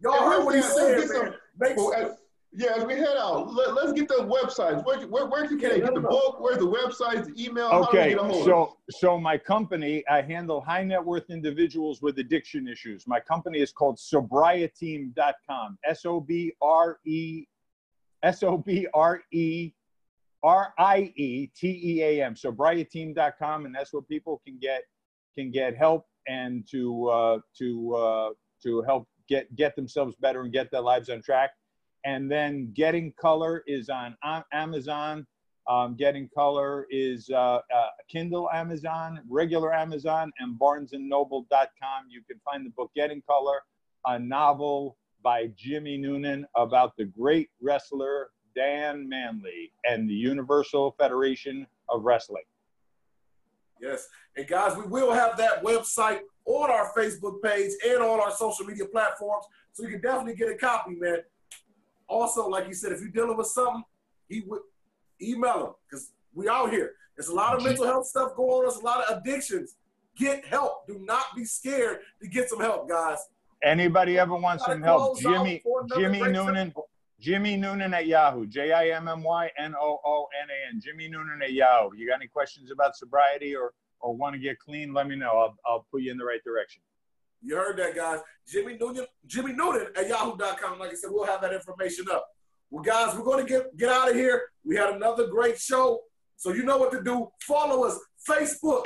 Y'all heard what he said, man. Make sure. Yeah, as we head out, let, us get the websites. Where, where, where can they get the book? Where's the websites, the email? Okay, so so my company, I handle high net worth individuals with addiction issues. My company is called sobrieteam.com. S O B R E S O B R E R I E T E A M. Sobrieteam.com, and that's where people can get can get help and to uh, to uh, to help get get themselves better and get their lives on track. And then Getting Color is on Amazon. Um, Getting Color is uh, uh, Kindle Amazon, regular Amazon, and BarnesandNoble.com. You can find the book Getting Color, a novel by Jimmy Noonan about the great wrestler Dan Manley and the Universal Federation of Wrestling. Yes. And guys, we will have that website on our Facebook page and on our social media platforms. So you can definitely get a copy, man also, like you said, if you're dealing with something, he would email him because we out here. There's a lot of mental health stuff going on. There's a lot of addictions. Get help. Do not be scared to get some help, guys. Anybody ever wants some help? Jimmy Jimmy Noonan. Jimmy Noonan at Yahoo. J I M M Y N O O N A N. Jimmy Noonan at Yahoo. You got any questions about sobriety or or want to get clean? Let me know. I'll I'll put you in the right direction. You heard that, guys. Jimmy Noonan, Jimmy Noonan at yahoo.com. Like I said, we'll have that information up. Well, guys, we're going to get, get out of here. We had another great show. So you know what to do. Follow us. Facebook,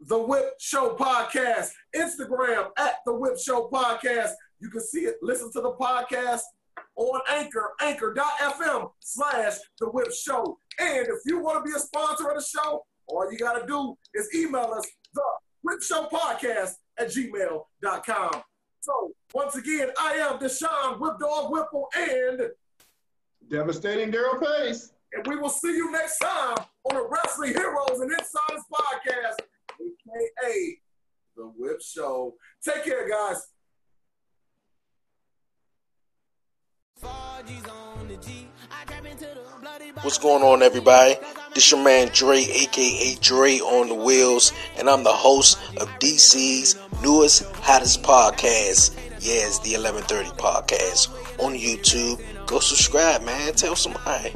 The Whip Show Podcast. Instagram, at The Whip Show Podcast. You can see it, listen to the podcast on Anchor, anchor.fm slash The Whip Show. And if you want to be a sponsor of the show, all you got to do is email us, The Whip Show Podcast at gmail.com. So, once again, I am Deshaun Whip Dog Whipple and Devastating Daryl Pace. And we will see you next time on the Wrestling Heroes and Insiders Podcast, aka The Whip Show. Take care, guys. What's going on, everybody? This your man Dre, aka Dre on the Wheels, and I'm the host of DC's newest, hottest podcast. It's the 1130 podcast on YouTube. Go subscribe, man. Tell somebody.